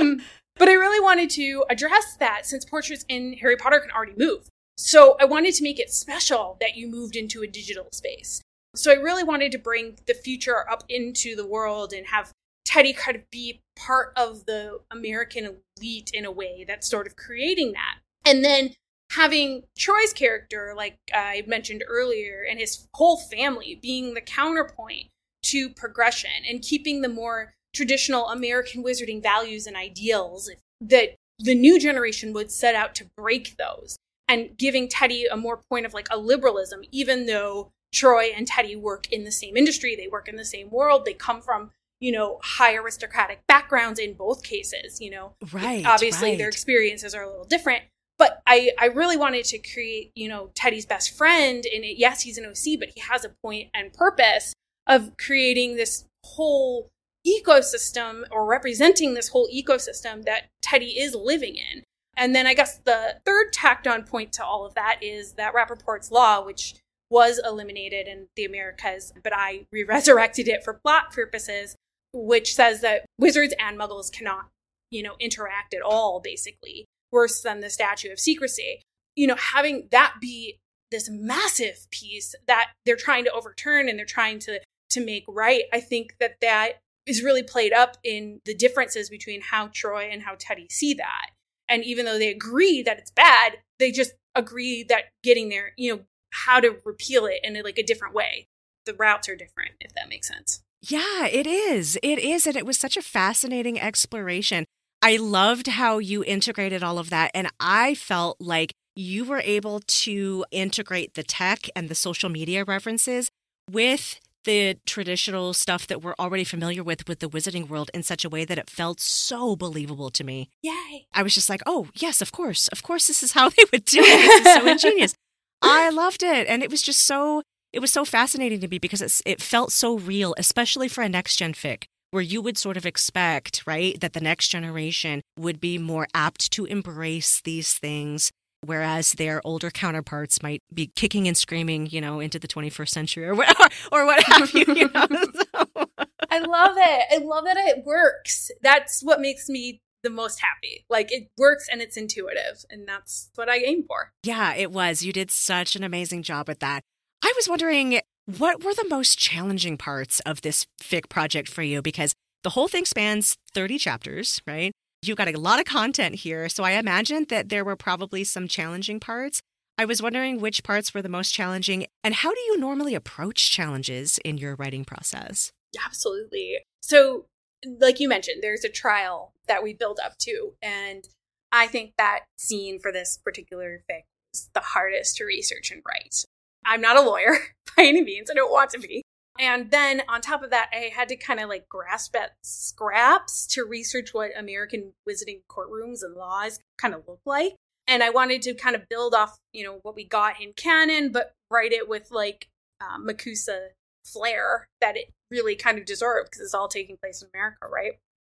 um, but I really wanted to address that since portraits in Harry Potter can already move. So I wanted to make it special that you moved into a digital space. So I really wanted to bring the future up into the world and have Teddy kind of be part of the American elite in a way that's sort of creating that. And then having Troy's character, like I mentioned earlier, and his whole family being the counterpoint to progression and keeping the more traditional American wizarding values and ideals that the new generation would set out to break those and giving Teddy a more point of like a liberalism, even though Troy and Teddy work in the same industry, they work in the same world, they come from, you know, high aristocratic backgrounds in both cases, you know. Right. Obviously right. their experiences are a little different. But I, I really wanted to create, you know, Teddy's best friend. And it, yes, he's an OC, but he has a point and purpose of creating this whole ecosystem or representing this whole ecosystem that Teddy is living in. And then I guess the third tacked on point to all of that is that Rappaport's law, which was eliminated in the Americas, but I re resurrected it for plot purposes, which says that wizards and muggles cannot, you know, interact at all, basically, worse than the statute of secrecy. You know, having that be this massive piece that they're trying to overturn and they're trying to to make right, I think that that is really played up in the differences between how Troy and how Teddy see that. And even though they agree that it's bad, they just agree that getting there, you know, how to repeal it in like a different way. The routes are different, if that makes sense. Yeah, it is. It is. And it was such a fascinating exploration. I loved how you integrated all of that. And I felt like you were able to integrate the tech and the social media references with the traditional stuff that we're already familiar with with the wizarding world in such a way that it felt so believable to me. Yay. I was just like, oh, yes, of course. Of course, this is how they would do it. This is so ingenious. I loved it. And it was just so, it was so fascinating to me because it's, it felt so real, especially for a next gen fic where you would sort of expect, right, that the next generation would be more apt to embrace these things whereas their older counterparts might be kicking and screaming, you know, into the 21st century or what, or, or what have you. you know? so. I love it. I love that it works. That's what makes me the most happy. Like it works and it's intuitive, and that's what I aim for. Yeah, it was. You did such an amazing job with that. I was wondering what were the most challenging parts of this fic project for you because the whole thing spans 30 chapters, right? You've got a lot of content here, so I imagine that there were probably some challenging parts. I was wondering which parts were the most challenging, and how do you normally approach challenges in your writing process? Absolutely. So, like you mentioned, there's a trial that we build up to, and I think that scene for this particular fic is the hardest to research and write. I'm not a lawyer by any means. I don't want to be. And then on top of that, I had to kind of like grasp at scraps to research what American visiting courtrooms and laws kind of look like. And I wanted to kind of build off, you know, what we got in canon, but write it with like uh, MACUSA flair that it really kind of deserved because it's all taking place in America, right?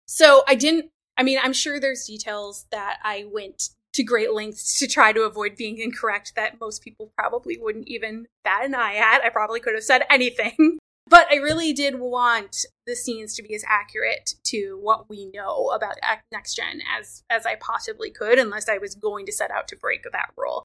So I didn't, I mean, I'm sure there's details that I went to great lengths to try to avoid being incorrect that most people probably wouldn't even bat an eye at. I probably could have said anything. But I really did want the scenes to be as accurate to what we know about next gen as as I possibly could, unless I was going to set out to break that rule.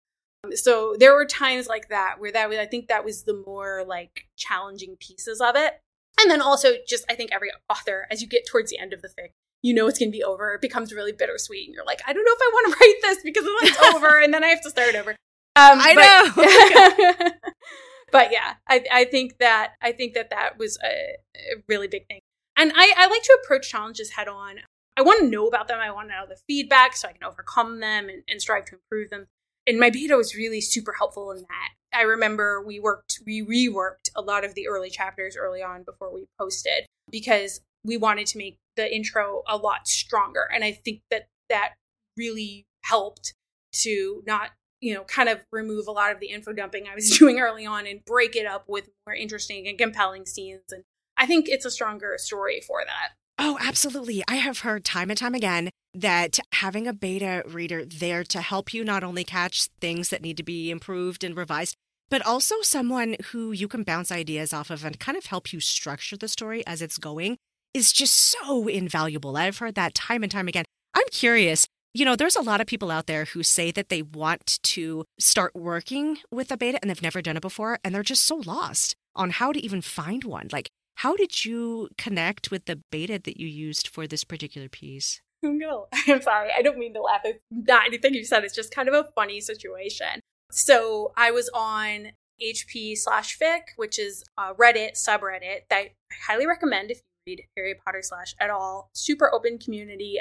So there were times like that where that was I think that was the more like challenging pieces of it. And then also just I think every author, as you get towards the end of the fic, you know it's gonna be over. It becomes really bittersweet, and you're like, I don't know if I want to write this because it's over, and then I have to start over. Um, I know. but yeah, I, I think that I think that that was a, a really big thing, and I, I like to approach challenges head on. I want to know about them. I want to know the feedback so I can overcome them and, and strive to improve them. And my beta was really super helpful in that. I remember we worked, we reworked a lot of the early chapters early on before we posted because we wanted to make the intro a lot stronger. And I think that that really helped to not you know, kind of remove a lot of the info dumping I was doing early on and break it up with more interesting and compelling scenes. And I think it's a stronger story for that. Oh, absolutely. I have heard time and time again that having a beta reader there to help you not only catch things that need to be improved and revised, but also someone who you can bounce ideas off of and kind of help you structure the story as it's going is just so invaluable. I've heard that time and time again. I'm curious, you know, there's a lot of people out there who say that they want to start working with a beta and they've never done it before, and they're just so lost on how to even find one. Like, how did you connect with the beta that you used for this particular piece? No, I'm sorry. I don't mean to laugh. It's not anything you said. It's just kind of a funny situation. So I was on HP slash fic, which is a Reddit subreddit that I highly recommend if you read Harry Potter slash at all. Super open community,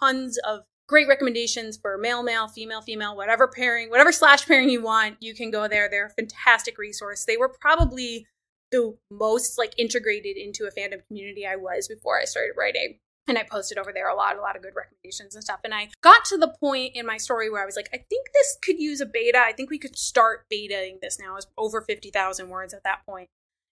tons of great recommendations for male, male, female, female, whatever pairing, whatever slash pairing you want. You can go there. They're a fantastic resource. They were probably the most like integrated into a fandom community I was before I started writing. And I posted over there a lot, a lot of good recommendations and stuff. And I got to the point in my story where I was like, I think this could use a beta. I think we could start betaing this now. It's over 50,000 words at that point.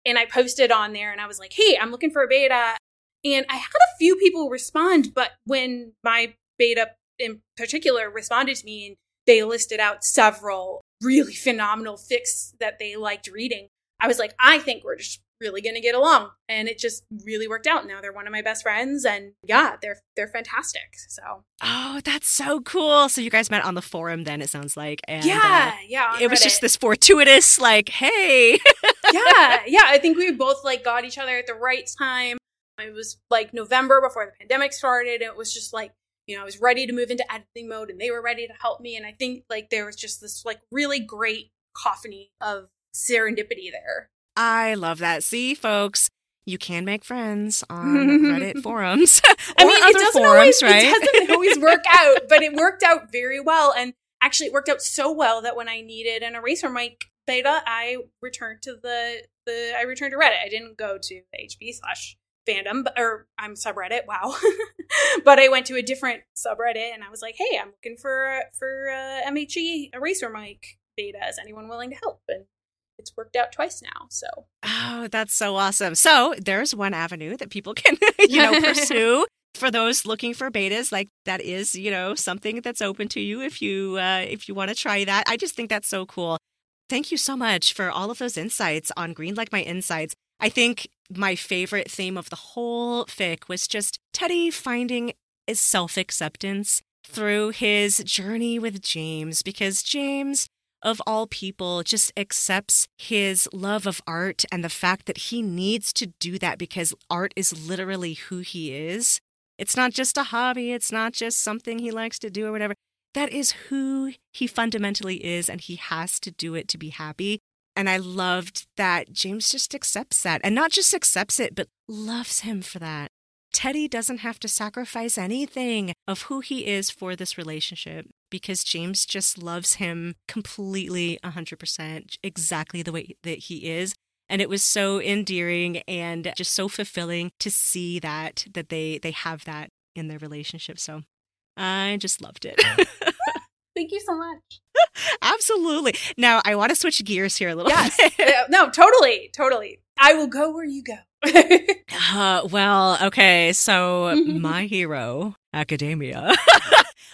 And I posted on there and I was like, hey, I'm looking for a beta. And I had a few people respond, but when my beta in particular responded to me and they listed out several really phenomenal fics that they liked reading. I was like, I think we're just really going to get along. And it just really worked out. Now they're one of my best friends and yeah they're they're fantastic. So. Oh that's so cool. So you guys met on the forum then it sounds like and yeah uh, yeah it was just this fortuitous like hey. Yeah yeah i think we both like got each other at the right time. It was like november before the pandemic started. It was just like you know, I was ready to move into editing mode and they were ready to help me. And I think like there was just this like really great cacophony of serendipity there. I love that. See, folks, you can make friends on Reddit forums. I mean, it doesn't forums, always, right? It doesn't always work out, but it worked out very well. And actually, it worked out so well that when I needed an EraserMic beta, I returned to the the I returned to Reddit. I didn't go to the HP slash fandom or I'm subreddit. Wow. but I went to a different subreddit and I was like, "Hey, I'm looking for for uh, MHA eraser mic beta. Is anyone willing to help?" And it's worked out twice now. So Oh, that's so awesome. So there's one avenue that people can, you know, pursue. For those looking for betas, like that is, you know, something that's open to you if you uh, if you want to try that. I just think that's so cool. Thank you so much for all of those insights on Green Like My Insides. I think my favorite theme of the whole fic was just Teddy finding his self acceptance through his journey with James because James, of all people, just accepts his love of art and the fact that he needs to do that because art is literally who he is. It's not just a hobby, it's not just something he likes to do or whatever. That is who he fundamentally is, and he has to do it to be happy. And I loved that James just accepts that and not just accepts it, but loves him for that. Teddy doesn't have to sacrifice anything of who he is for this relationship because James just loves him completely 100% exactly the way that he is. And it was so endearing and just so fulfilling to see that that they they have that in their relationship. So i just loved it. Thank you so much absolutely now i want to switch gears here a little yes. bit no totally totally i will go where you go uh, well okay so my hero academia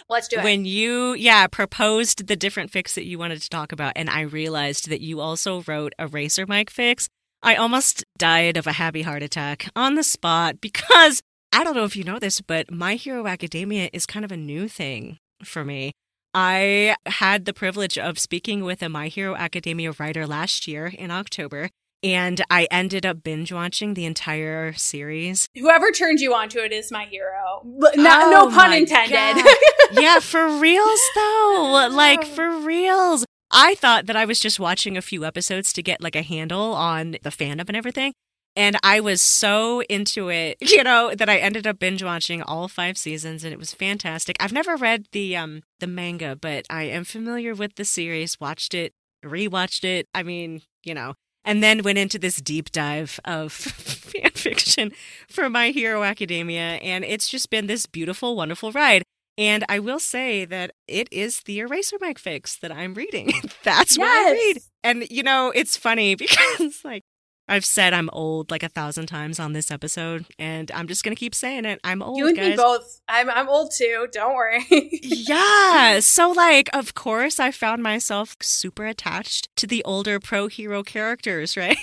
Let's do it. When you, yeah, proposed the different fics that you wanted to talk about, and I realized that you also wrote a Racer Mike fics, I almost died of a happy heart attack on the spot because I don't know if you know this, but My Hero Academia is kind of a new thing for me. I had the privilege of speaking with a My Hero Academia writer last year in October, and I ended up binge watching the entire series. Whoever turned you onto it is my hero. Not, oh no pun intended. yeah, for reals though. Like for reals. I thought that I was just watching a few episodes to get like a handle on the fandom and everything. And I was so into it, you know, that I ended up binge watching all five seasons and it was fantastic. I've never read the um the manga, but I am familiar with the series, watched it, rewatched it. I mean, you know, and then went into this deep dive of fan fiction for My Hero Academia. And it's just been this beautiful, wonderful ride. And I will say that it is the Eraser Mike fics that I'm reading. That's yes. what I read. And, you know, it's funny because, like, I've said I'm old like a thousand times on this episode, and I'm just gonna keep saying it. I'm old. You and guys. me both. I'm I'm old too. Don't worry. yeah. So like, of course, I found myself super attached to the older pro hero characters, right?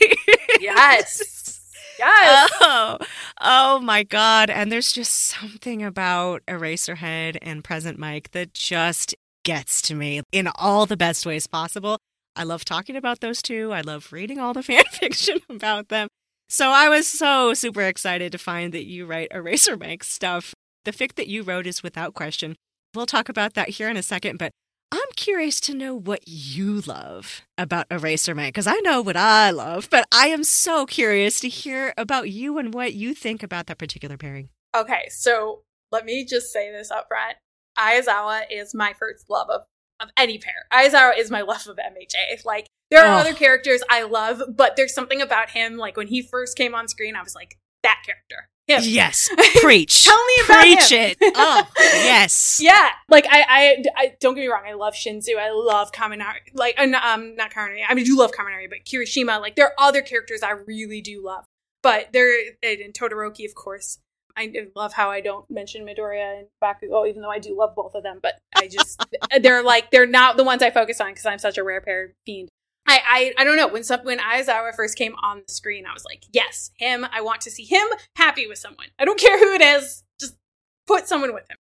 yes. Yes. Oh, oh my God. And there's just something about Eraserhead and Present Mike that just gets to me in all the best ways possible. I love talking about those two. I love reading all the fan fiction about them. So I was so super excited to find that you write EraserMic stuff. The fic that you wrote is without question. We'll talk about that here in a second, but I'm curious to know what you love about EraserMic because I know what I love, but I am so curious to hear about you and what you think about that particular pairing. Okay, so let me just say this up front. Aizawa is my first love of of any pair. Aizawa is my love of MHA. Like there are oh. other characters I love, but there's something about him. Like when he first came on screen, I was like, that character. Him. Yes, preach. Tell me about preach him. it. Oh, yes. Yeah, like I, I, I, don't get me wrong. I love Shinso. I love Kaminari. Like, uh, um, not Kaminari. I mean, I do love Kaminari, but Kirishima. Like, there are other characters I really do love. But there, and Todoroki, of course. I love how I don't mention Midoriya and Bakugo, oh, even though I do love both of them. But I just they're like they're not the ones I focus on because I'm such a rare pair fiend. I, I I don't know when some when Aizawa first came on the screen, I was like, yes, him. I want to see him happy with someone. I don't care who it is, just put someone with him.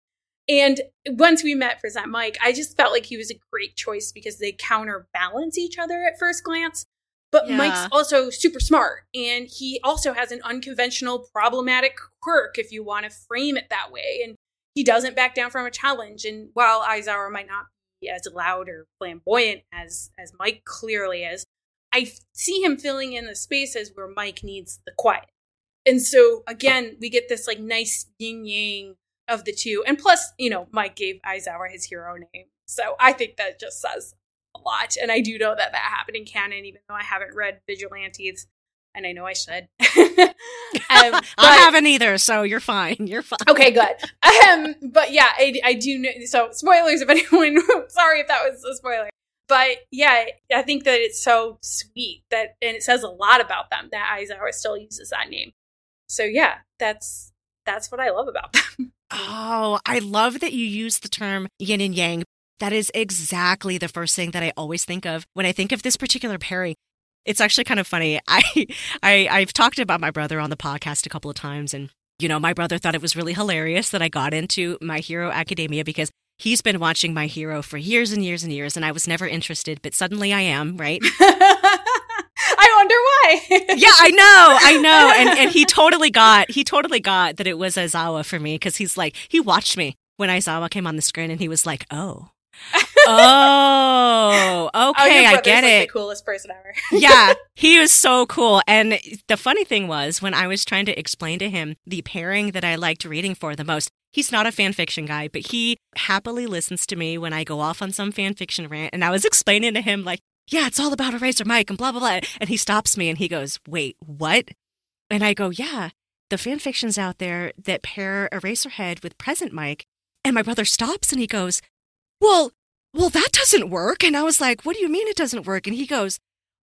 And once we met for Present Mike, I just felt like he was a great choice because they counterbalance each other at first glance. But yeah. Mike's also super smart, and he also has an unconventional, problematic quirk, if you want to frame it that way. And he doesn't back down from a challenge. And while Aizawa might not be as loud or flamboyant as as Mike clearly is, I see him filling in the spaces where Mike needs the quiet. And so again, we get this like nice yin yang of the two. And plus, you know, Mike gave Aizawa his hero name. So I think that just says a lot. And I do know that that happened in canon, even though I haven't read Vigilantes, and I know I should. um, I haven't either, so you're fine. You're fine. Okay, good. Um, but yeah, I, I do know. So spoilers if anyone. sorry if that was a spoiler. But yeah, I think that it's so sweet that, and it says a lot about them that Aizawa still uses that name. So yeah, that's that's what I love about them. Oh, I love that you use the term yin and yang that is exactly the first thing that I always think of when I think of this particular pairing. It's actually kind of funny. I, I I've talked about my brother on the podcast a couple of times and you know, my brother thought it was really hilarious that I got into My Hero Academia because he's been watching My Hero for years and years and years and I was never interested, but suddenly I am, right? I wonder why. yeah, I know, I know. And and he totally got he totally got that it was Aizawa for me because he's like he watched me when Aizawa came on the screen and he was like, "Oh, Oh, oh, okay, oh, I get like it. The coolest person ever. yeah, he was so cool. And the funny thing was, when I was trying to explain to him the pairing that I liked reading for the most, he's not a fan fiction guy, but he happily listens to me when I go off on some fan fiction rant. And I was explaining to him, like, yeah, it's all about EraserMic and blah, blah, blah. And he stops me and he goes, wait, what? And I go, yeah, the fan fictions out there that pair Eraserhead with present Mike. And my brother stops and he goes, well, well, that doesn't work. And I was like, what do you mean it doesn't work? And he goes,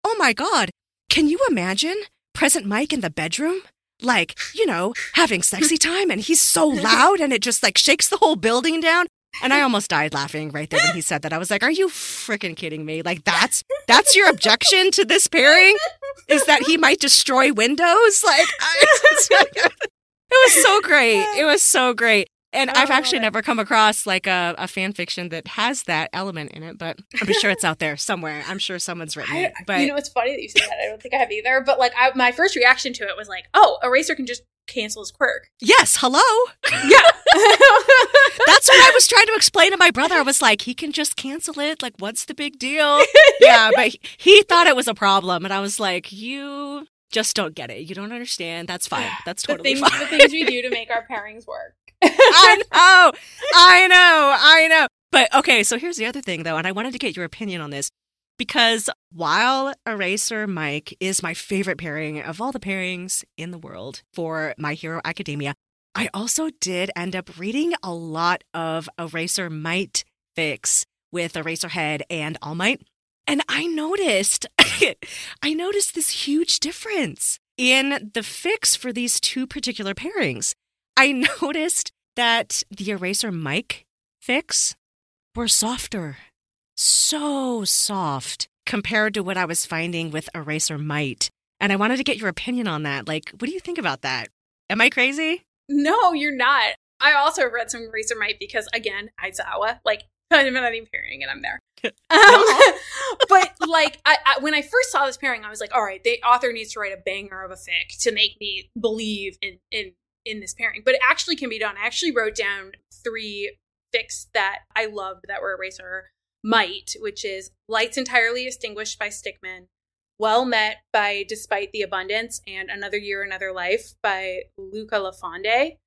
oh my God, can you imagine present Mike in the bedroom? Like, you know, having sexy time and he's so loud and it just like shakes the whole building down. And I almost died laughing right there when he said that. I was like, "Are you freaking kidding me? Like that's that's your objection to this pairing? Is that he might destroy windows? Like I, it was so great. It was so great. And oh, I've actually never come across like a, a fan fiction that has that element in it, but I'm sure it's out there somewhere. I'm sure someone's written it. But you know, it's funny that you said that. I don't think I have either. But like, I, my first reaction to it was like, "Oh, Eraser can just cancel his quirk." Yes, hello. Yeah, that's what I was trying to explain to my brother. I was like, he can just cancel it. Like, what's the big deal? yeah, but he, he thought it was a problem, and I was like, you just don't get it. You don't understand. That's fine. That's totally the things, fine. The things we do to make our pairings work. I know. I know. I know. But okay, so here's the other thing though, and I wanted to get your opinion on this because while EraserMic is my favorite pairing of all the pairings in the world for My Hero Academia, I also did end up reading a lot of Eraser Might fics with Eraserhead and All Might. And I noticed, I noticed this huge difference in the fics for these two particular pairings. I noticed that the Eraser mic fics were softer, so soft compared to what I was finding with Eraser Might. And I wanted to get your opinion on that. Like, what do you think about that? Am I crazy? No, you're not. I also read some Eraser Might because, again, Aizawa, like, I'm not even pairing and I'm there. Um, but like I, I, when I first saw this pairing, I was like, all right, the author needs to write a banger of a fic to make me believe in in in this pairing. But it actually can be done. I actually wrote down three fics that I loved that were Eraser Might, which is Lights Entirely Extinguished by Stickman, Well Met by Despite the Abundance, and Another Year, Another Life by Luca Lafonde.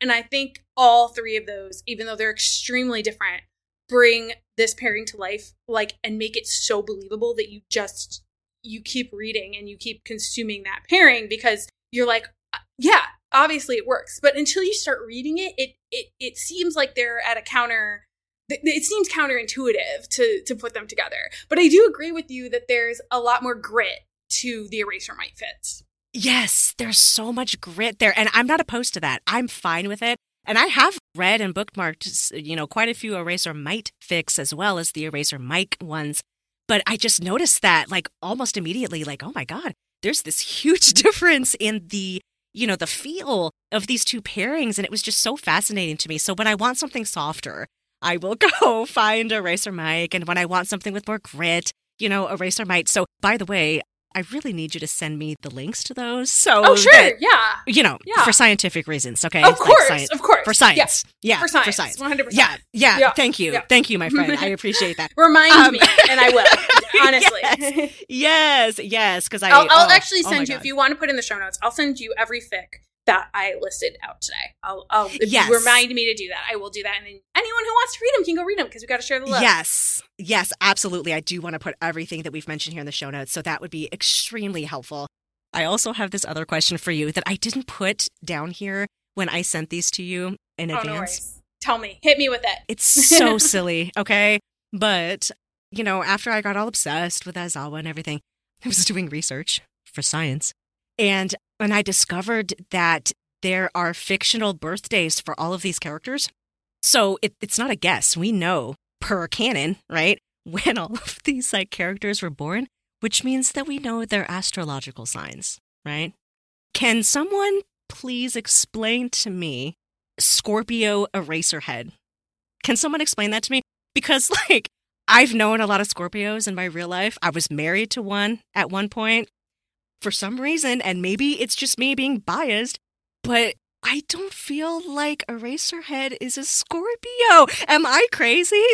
And I think all three of those, even though they're extremely different, bring this pairing to life like and make it so believable that you just you keep reading and you keep consuming that pairing because you're like uh, yeah obviously it works but until you start reading it it it, it seems like they're at a counter it seems counterintuitive to to put them together but i do agree with you that there's a lot more grit to the eraser might fits yes there's so much grit there and i'm not opposed to that i'm fine with it and I have read and bookmarked, you know, quite a few Eraser Might fics as well as the EraserMic ones. But I just noticed that, like, almost immediately, like, oh my God, there's this huge difference in the, you know, the feel of these two pairings. And it was just so fascinating to me. So when I want something softer, I will go find EraserMic. And when I want something with more grit, you know, Eraser Might. So, by the way, I really need you to send me the links to those. So, oh sure, that, yeah, you know, yeah. for scientific reasons. Okay, of course, like of course, for science. Yeah, yeah for science, for science, one hundred percent. Yeah, yeah, Thank you, yeah. thank you, my friend. I appreciate that. Remind um, me, and I will. Honestly, yes, yes, yes because I. I'll, I'll oh, actually oh send you if you want to put in the show notes. I'll send you every fic that I listed out today. I'll, I'll yes. remind me to do that, I will do that. And then anyone who wants to read them can go read them because we got to share the love. Yes, yes, absolutely. I do want to put everything that we've mentioned here in the show notes, so that would be extremely helpful. I also have this other question for you that I didn't put down here when I sent these to you in oh, advance. No Tell me, hit me with it. It's so silly, okay? But, you know, after I got all obsessed with Aizawa and everything, I was doing research for science. And when I discovered that there are fictional birthdays for all of these characters, so it, it's not a guess. We know per canon, right? When all of these like characters were born, which means that we know their astrological signs, right? Can someone please explain to me Scorpio Eraserhead? Can someone explain that to me? Because, like, I've known a lot of Scorpios in my real life. I was married to one at one point for some reason, and maybe it's just me being biased, but I don't feel like Eraserhead is a Scorpio. Am I crazy?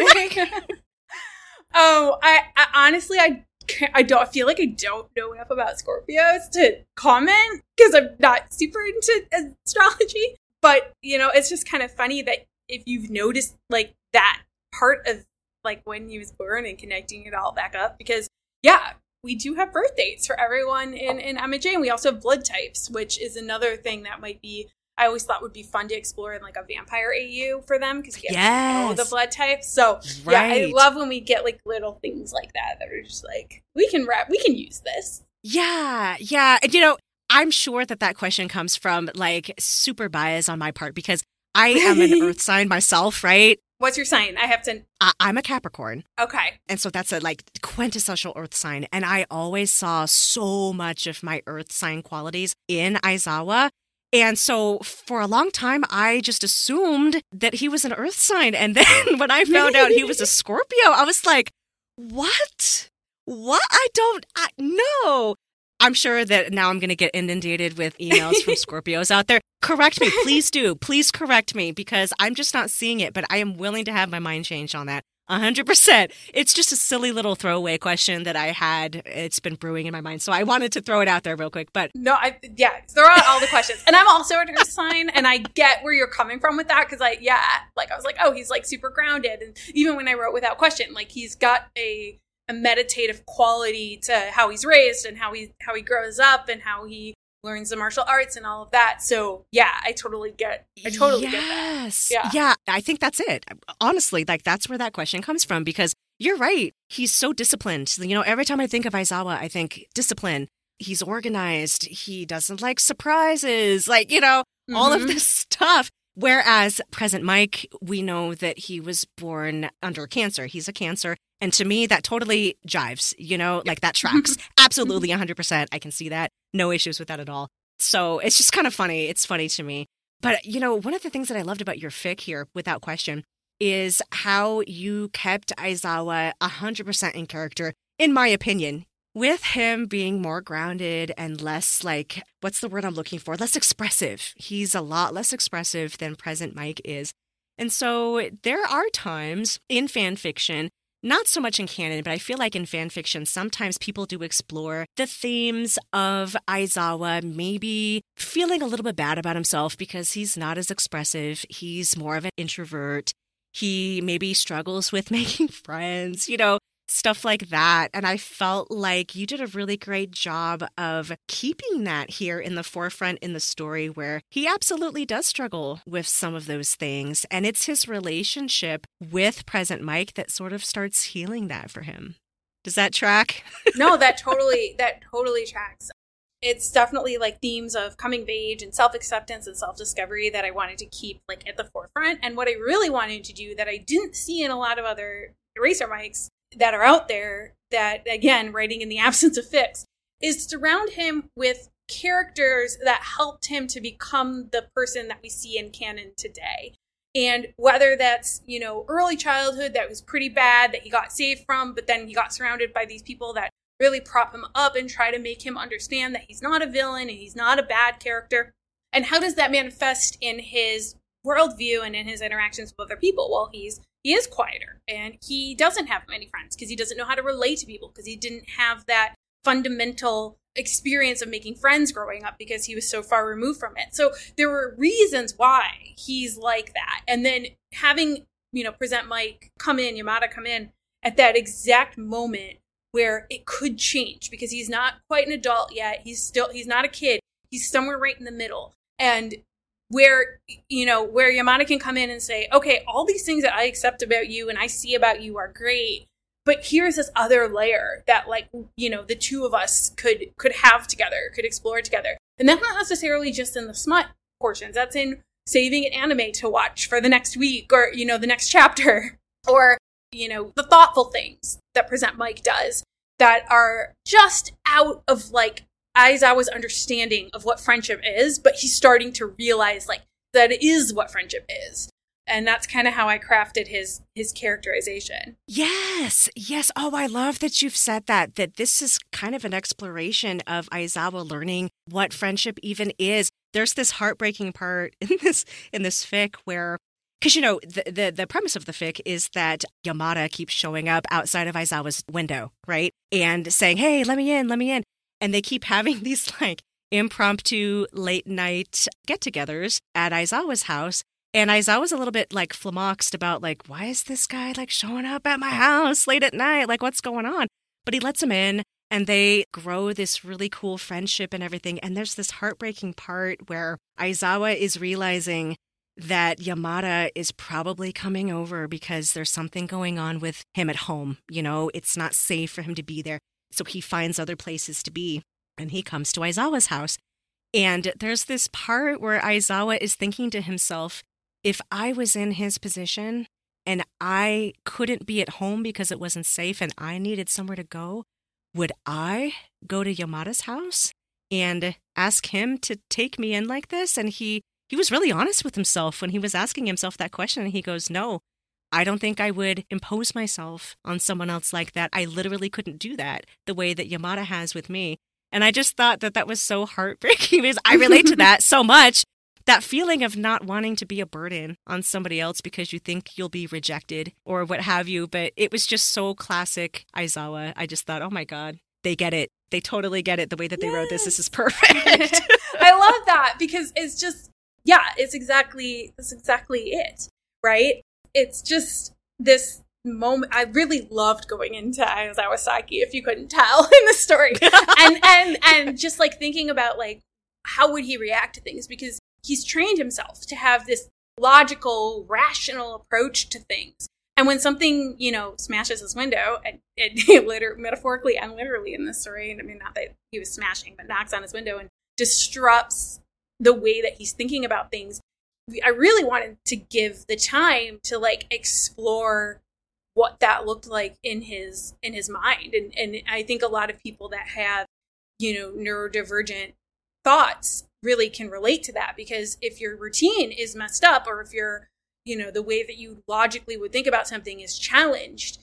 Oh, I, I honestly, I I don't I feel like I don't know enough about Scorpios to comment because I'm not super into astrology. But you know, it's just kind of funny that if you've noticed like that part of like when he was born and connecting it all back up, because yeah, we do have birth dates for everyone in in MHA, and we also have blood types, which is another thing that might be I always thought would be fun to explore in like a vampire AU for them because you get yes. the blood types. So right. yeah, I love when we get like little things like that that are just like we can wrap, we can use this. Yeah, yeah, and you know. I'm sure that that question comes from like super bias on my part because I am an earth sign myself, right? What's your sign? I have to. I- am a Capricorn. Okay. And so that's a like quintessential earth sign. And I always saw so much of my earth sign qualities in Aizawa. And so for a long time, I just assumed that he was an earth sign. And then when I found out he was a Scorpio, I was like, what? What? I don't, I, no. I'm sure that now I'm going to get inundated with emails from Scorpios out there. Correct me, please do. Please correct me because I'm just not seeing it, but I am willing to have my mind changed on that. 100%. It's just a silly little throwaway question that I had. It's been brewing in my mind. So I wanted to throw it out there real quick. But no, I, yeah, throw out all the questions. And I'm also an earth sign. And I get where you're coming from with that. Cause I, yeah, like I was like, oh, he's like super grounded. And even when I wrote without question, like he's got a, a meditative quality to how he's raised and how he, how he grows up and how he learns the martial arts and all of that. So yeah, I totally get I totally yes. get that. Yeah. Yeah, I think that's it. Honestly, like that's where that question comes from because you're right. He's so disciplined. You know, every time I think of Aizawa, I think discipline. He's organized. He doesn't like surprises. Like, you know, mm-hmm. all of mm-hmm. this stuff. Whereas present Mike, we know that he was born under cancer. He's a cancer. And to me, that totally jives, you know, like that tracks. Absolutely mm-hmm. 100%. I can see that. No issues with that at all. So it's just kind of funny. It's funny to me. But, you know, one of the things that I loved about your fic here, without question, is how you kept Aizawa 100% in character, in my opinion with him being more grounded and less like what's the word I'm looking for? Less expressive. He's a lot less expressive than present Mike is. And so there are times in fan fiction, not so much in canon, but I feel like in fan fiction, sometimes people do explore the themes of Aizawa maybe feeling a little bit bad about himself because he's not as expressive. He's more of an introvert. He maybe struggles with making friends. You know, stuff like that. And I felt like you did a really great job of keeping that here in the forefront in the story where he absolutely does struggle with some of those things. And it's his relationship with present Mike that sort of starts healing that for him. Does that track? no, that totally that totally tracks. It's definitely like themes of coming of age and self-acceptance and self-discovery that I wanted to keep like at the forefront. And what I really wanted to do that I didn't see in a lot of other EraserMics that are out there that, again, writing in the absence of fics is surround him with characters that helped him to become the person that we see in canon today. And whether that's, you know, early childhood that was pretty bad that he got saved from, but then he got surrounded by these people that really prop him up and try to make him understand that he's not a villain and he's not a bad character. And how does that manifest in his worldview and in his interactions with other people? Well, he's he is quieter and he doesn't have many friends because he doesn't know how to relate to people because he didn't have that fundamental experience of making friends growing up because he was so far removed from it. So there were reasons why he's like that. And then having, you know, present Mike come in, Yamada come in at that exact moment where it could change because he's not quite an adult yet. He's still he's not a kid. He's somewhere right in the middle. And where you know where Yamada can come in and say, okay, all these things that I accept about you and I see about you are great, but here's this other layer that like you know the two of us could could have together, could explore together, and that's not necessarily just in the smut portions. That's in saving an anime to watch for the next week or you know the next chapter or you know the thoughtful things that present Mike does that are just out of like Aizawa's understanding of what friendship is, but he's starting to realize like that is what friendship is. And that's kind of how I crafted his his characterization. Yes. Yes. Oh, I love that you've said that that this is kind of an exploration of Aizawa learning what friendship even is. There's this heartbreaking part in this in this fic where because you know the, the, the premise of the fic is that Yamada keeps showing up outside of Aizawa's window, right, and saying, "Hey, let me in, let me in," and they keep having these like impromptu late night get-togethers at Aizawa's house. And Aizawa's a little bit like flummoxed about like, why is this guy like showing up at my house late at night? Like, what's going on? But he lets him in and they grow this really cool friendship and everything. And there's this heartbreaking part where Aizawa is realizing that Yamada is probably coming over because there's something going on with him at home. You know, it's not safe for him to be there. So he finds other places to be and he comes to Aizawa's house. And there's this part where Aizawa is thinking to himself, if I was in his position and I couldn't be at home because it wasn't safe and I needed somewhere to go, would I go to Yamada's house and ask him to take me in like this? And he he was really honest with himself when he was asking himself that question. And he goes, No, I don't think I would impose myself on someone else like that. I literally couldn't do that the way that Yamada has with me. And I just thought that that was so heartbreaking because I relate to that so much. That feeling of not wanting to be a burden on somebody else because you think you'll be rejected or what have you. But it was just so classic Aizawa. I just thought, oh my God, they get it. They totally get it. The way that they yes. wrote this, this is perfect. I love that because it's just yeah, it's exactly that's exactly it, right? It's just this moment. I really loved going into Aizawa Saiki, if you couldn't tell in the story, and and and just like thinking about like how would he react to things because he's trained himself to have this logical, rational approach to things. And when something, you know, smashes his window, and it, literally, metaphorically and literally in this story, I mean, not that he was smashing, but knocks on his window and disrupts the way that he's thinking about things i really wanted to give the time to like explore what that looked like in his in his mind. And and i think a lot of people that have you know neurodivergent thoughts really can relate to that because if your routine is messed up or if your you know the way that you logically would think about something is challenged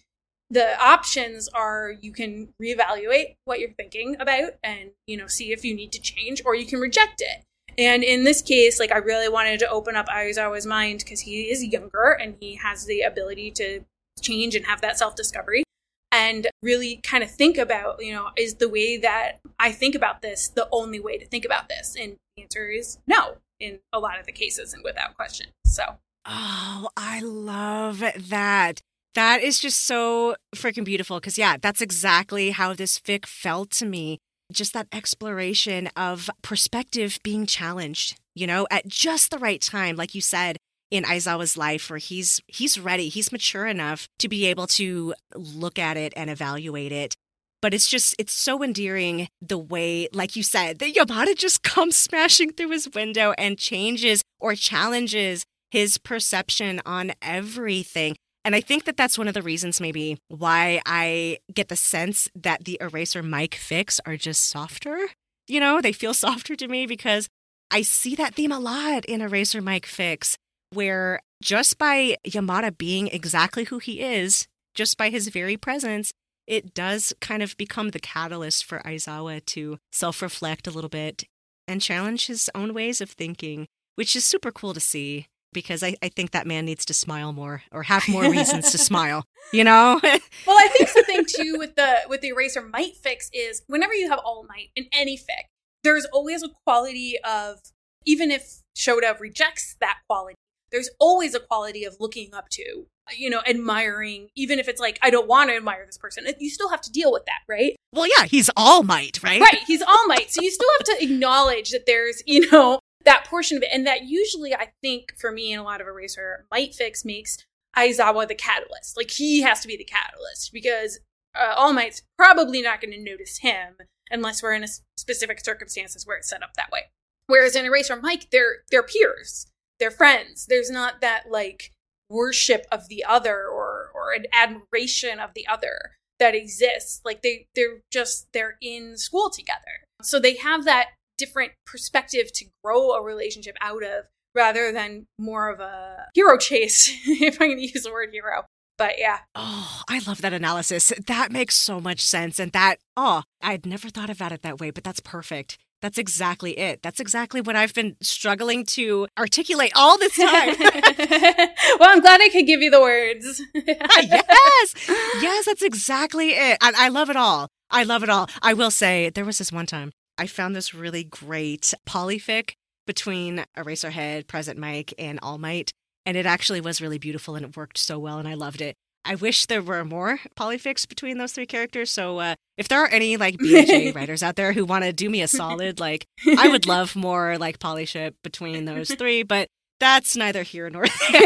the options are you can reevaluate what you're thinking about and you know see if you need to change or you can reject it and in this case, like I really wanted to open up Aizawa's mind because he is younger and he has the ability to change and have that self discovery and really kind of think about, you know, is the way that I think about this the only way to think about this? And the answer is no in a lot of the cases and without question. So. Oh, I love that. That is just so freaking beautiful because, yeah, that's exactly how this fic felt to me just that exploration of perspective being challenged, you know, at just the right time, like you said in Aizawa's life, where he's he's ready, he's mature enough to be able to look at it and evaluate it. But it's just it's so endearing the way, like you said, that Yamada just comes smashing through his window and changes or challenges his perception on everything. And I think that that's one of the reasons, maybe, why I get the sense that the Eraser Mike fics are just softer. You know, they feel softer to me because I see that theme a lot in Eraser Mike fics, where just by Yamada being exactly who he is, just by his very presence, it does kind of become the catalyst for Aizawa to self reflect a little bit and challenge his own ways of thinking, which is super cool to see because I, I think that man needs to smile more or have more reasons to smile. You know? well, I think something too with the with the eraser might fics is whenever you have all might in any fic, there's always a quality of even if Shota rejects that quality, there's always a quality of looking up to, you know, admiring, even if it's like, I don't want to admire this person. You still have to deal with that, right? Well, yeah, he's all might, right? Right, he's all might. So you still have to acknowledge that there's, you know, that portion of it. And that usually, I think, for me and a lot of Eraser, Might Fics makes Aizawa the catalyst. Like, he has to be the catalyst because uh, All Might's probably not going to notice him unless we're in a specific circumstances where it's set up that way. Whereas in EraserMic, they're, they're peers, they're friends. There's not that, like, worship of the other or, or an admiration of the other that exists. Like, they, they're just, they're in school together. So they have that different perspective to grow a relationship out of rather than more of a hero chase, if I'm going to use the word hero. But yeah. Oh, I love that analysis. That makes so much sense. And that, oh, I'd never thought about it that way, but that's perfect. That's exactly it. That's exactly what I've been struggling to articulate all this time. well, I'm glad I could give you the words. yes. Yes, that's exactly it. And I love it all. I love it all. I will say, there was this one time I found this really great polyfic between Eraserhead, Present Mike, and All Might. And it actually was really beautiful and it worked so well and I loved it. I wish there were more polyfics between those three characters. So uh, if there are any like BJ writers out there who want to do me a solid, like I would love more like polyship between those three, but that's neither here nor there.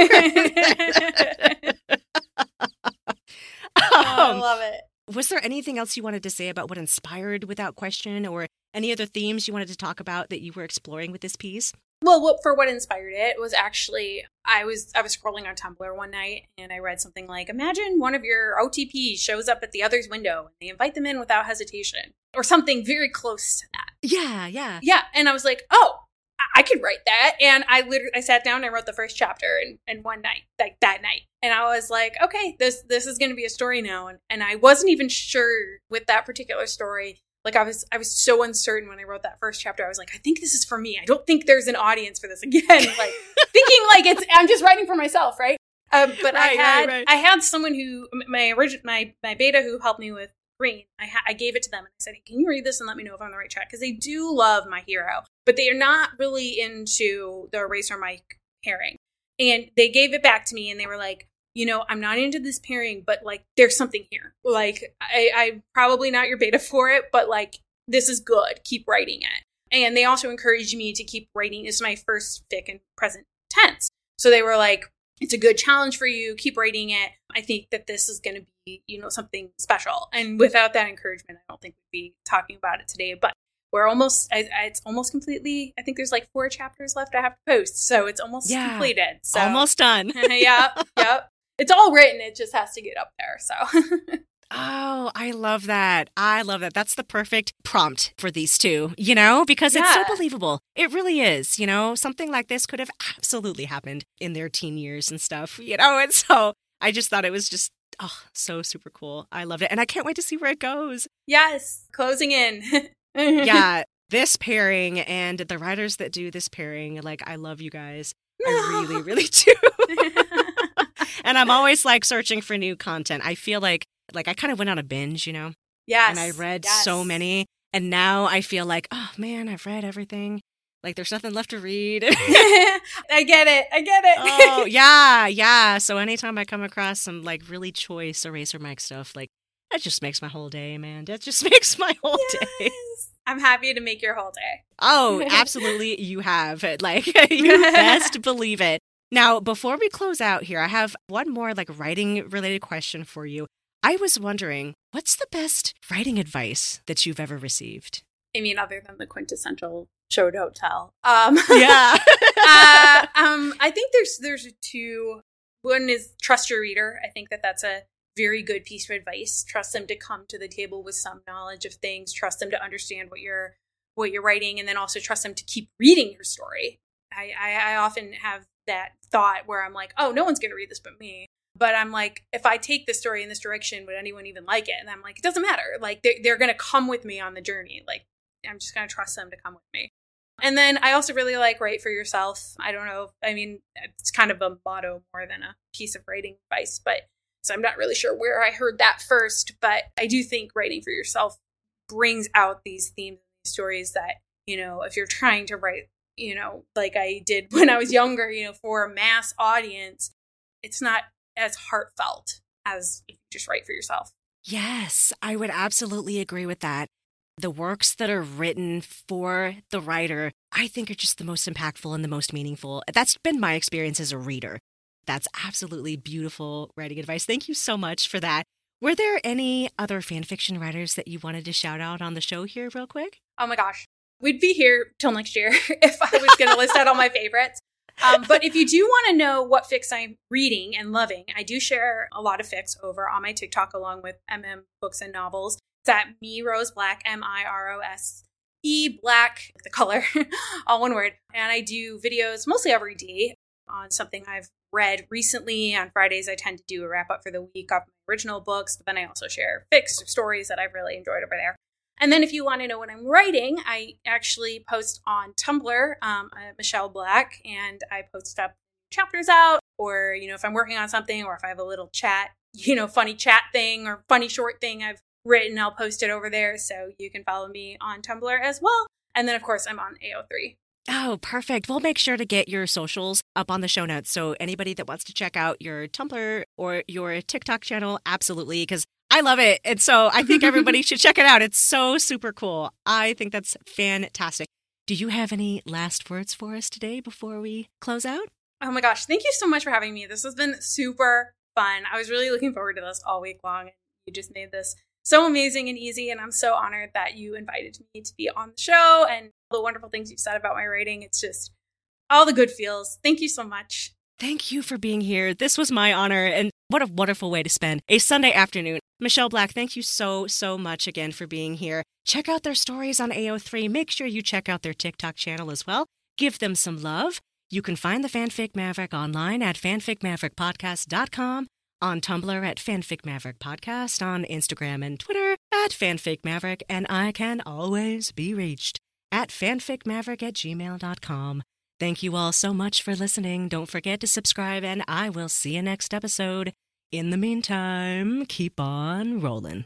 oh, I love it. Was there anything else you wanted to say about what inspired Without Question or any other themes you wanted to talk about that you were exploring with this piece? Well, what, for what inspired it was actually I was I was scrolling on Tumblr one night and I read something like imagine one of your OTPs shows up at the other's window and they invite them in without hesitation or something very close to that. Yeah, yeah. Yeah, and I was like, "Oh, I could write that." And I literally I sat down and I wrote the first chapter in, in one night, like that night. And I was like, "Okay, this this is going to be a story now." And and I wasn't even sure with that particular story like I was I was so uncertain when I wrote that first chapter. I was like, I think this is for me. I don't think there's an audience for this again. Like thinking like it's I'm just writing for myself, right? Um, but right, I had right, right. I had someone who my original my my beta who helped me with Green. I ha- I gave it to them and I said, hey, "Can you read this and let me know if I'm on the right track?" Because they do love my hero, but they are not really into the Eraser Mic pairing. And they gave it back to me and they were like, you know, I'm not into this pairing, but like there's something here. Like I, I'm probably not your beta for it, but like this is good. Keep writing it. And they also encouraged me to keep writing. This is my first fic in present tense. So they were like, it's a good challenge for you. Keep writing it. I think that this is going to be, you know, something special. And without that encouragement, I don't think we'd be talking about it today. But we're almost, I, I, it's almost completely, I think there's like four chapters left I have to post. So it's almost yeah, completed. So almost done. yep. Yep it's all written. It just has to get up there. So. Oh, I love that. I love that. That's the perfect prompt for these two, you know, because yeah. it's so believable. It really is, you know, something like this could have absolutely happened in their teen years and stuff, you know, and so I just thought it was just, oh, so super cool. I loved it. And I can't wait to see where it goes. Yes, closing in. Mm-hmm. yeah, this pairing and the writers that do this pairing, like, I love you guys. I really, really do and I'm always like searching for new content. I feel like like I kind of went on a binge, you know. Yes. And I read yes. so many and now I feel like, oh man, I've read everything. Like there's nothing left to read. I get it. I get it. oh, yeah, yeah. So anytime I come across some like really choice EraserMic stuff, like that just makes my whole day, man. That just makes my whole yes. day. I'm happy to make your whole day. Oh, absolutely. you have. Like, you best believe it. Now, before we close out here, I have one more like writing related question for you. I was wondering, what's the best writing advice that you've ever received? I mean, other than the quintessential show don't tell. Um, yeah. uh, um, I think there's there's two. One is trust your reader. I think that that's a very good piece of advice. Trust them to come to the table with some knowledge of things. Trust them to understand what you're what you're writing, and then also trust them to keep reading your story. I, I, I often have that thought where I'm like, oh, no one's going to read this but me. But I'm like, if I take the story in this direction, would anyone even like it? And I'm like, it doesn't matter. Like, they're, they're going to come with me on the journey. Like, I'm just going to trust them to come with me. And then I also really like write for yourself. I don't know. I mean, it's kind of a motto more than a piece of writing advice, but so I'm not really sure where I heard that first. But I do think writing for yourself brings out these themes and stories that, you know, if you're trying to write you know, like I did when I was younger, you know, for a mass audience, it's not as heartfelt as if you just write for yourself. Yes, I would absolutely agree with that. The works that are written for the writer, I think, are just the most impactful and the most meaningful. That's been my experience as a reader. That's absolutely beautiful writing advice. Thank you so much for that. Were there any other fan fiction writers that you wanted to shout out on the show here, real quick? Oh my gosh we'd be here till next year if I was going to list out all my favorites. Um, but if you do want to know what fics I'm reading and loving, I do share a lot of fics over on my TikTok along with MM books and novels. It's at me rose black M I R O S E black the color, all one word. And I do videos mostly every day on something I've read recently. On Fridays, I tend to do a wrap up for the week of my original books, but then I also share fixed stories that I've really enjoyed over there. And then if you want to know what I'm writing, I actually post on Tumblr, um, Michele Black, and I post up chapters out, or, you know, if I'm working on something or if I have a little chat, you know, funny chat thing or funny short thing I've written, I'll post it over there. So you can follow me on Tumblr as well. And then, of course, I'm on AO3. Oh, perfect. We'll make sure to get your socials up on the show notes. So anybody that wants to check out your Tumblr or your TikTok channel, absolutely, because I love it. And so I think everybody should check it out. It's so super cool. I think that's fantastic. Do you have any last words for us today before we close out? Oh my gosh, thank you so much for having me. This has been super fun. I was really looking forward to this all week long. You just made this so amazing and easy. And I'm so honored that you invited me to be on the show and all the wonderful things you've said about my writing. It's just all the good feels. Thank you so much. Thank you for being here. This was my honor, and what a wonderful way to spend a Sunday afternoon. Michele Black, thank you so, so much again for being here. Check out their stories on AO3. Make sure you check out their TikTok channel as well. Give them some love. You can find the Fanfic Maverick online at fanficmaverickpodcast.com, on Tumblr at Fanfic Maverick Podcast, on Instagram and Twitter at Fanfic Maverick, and I can always be reached at fanficmaverick at gmail.com. Thank you all so much for listening. Don't forget to subscribe, and I will see you next episode. In the meantime, keep on rolling.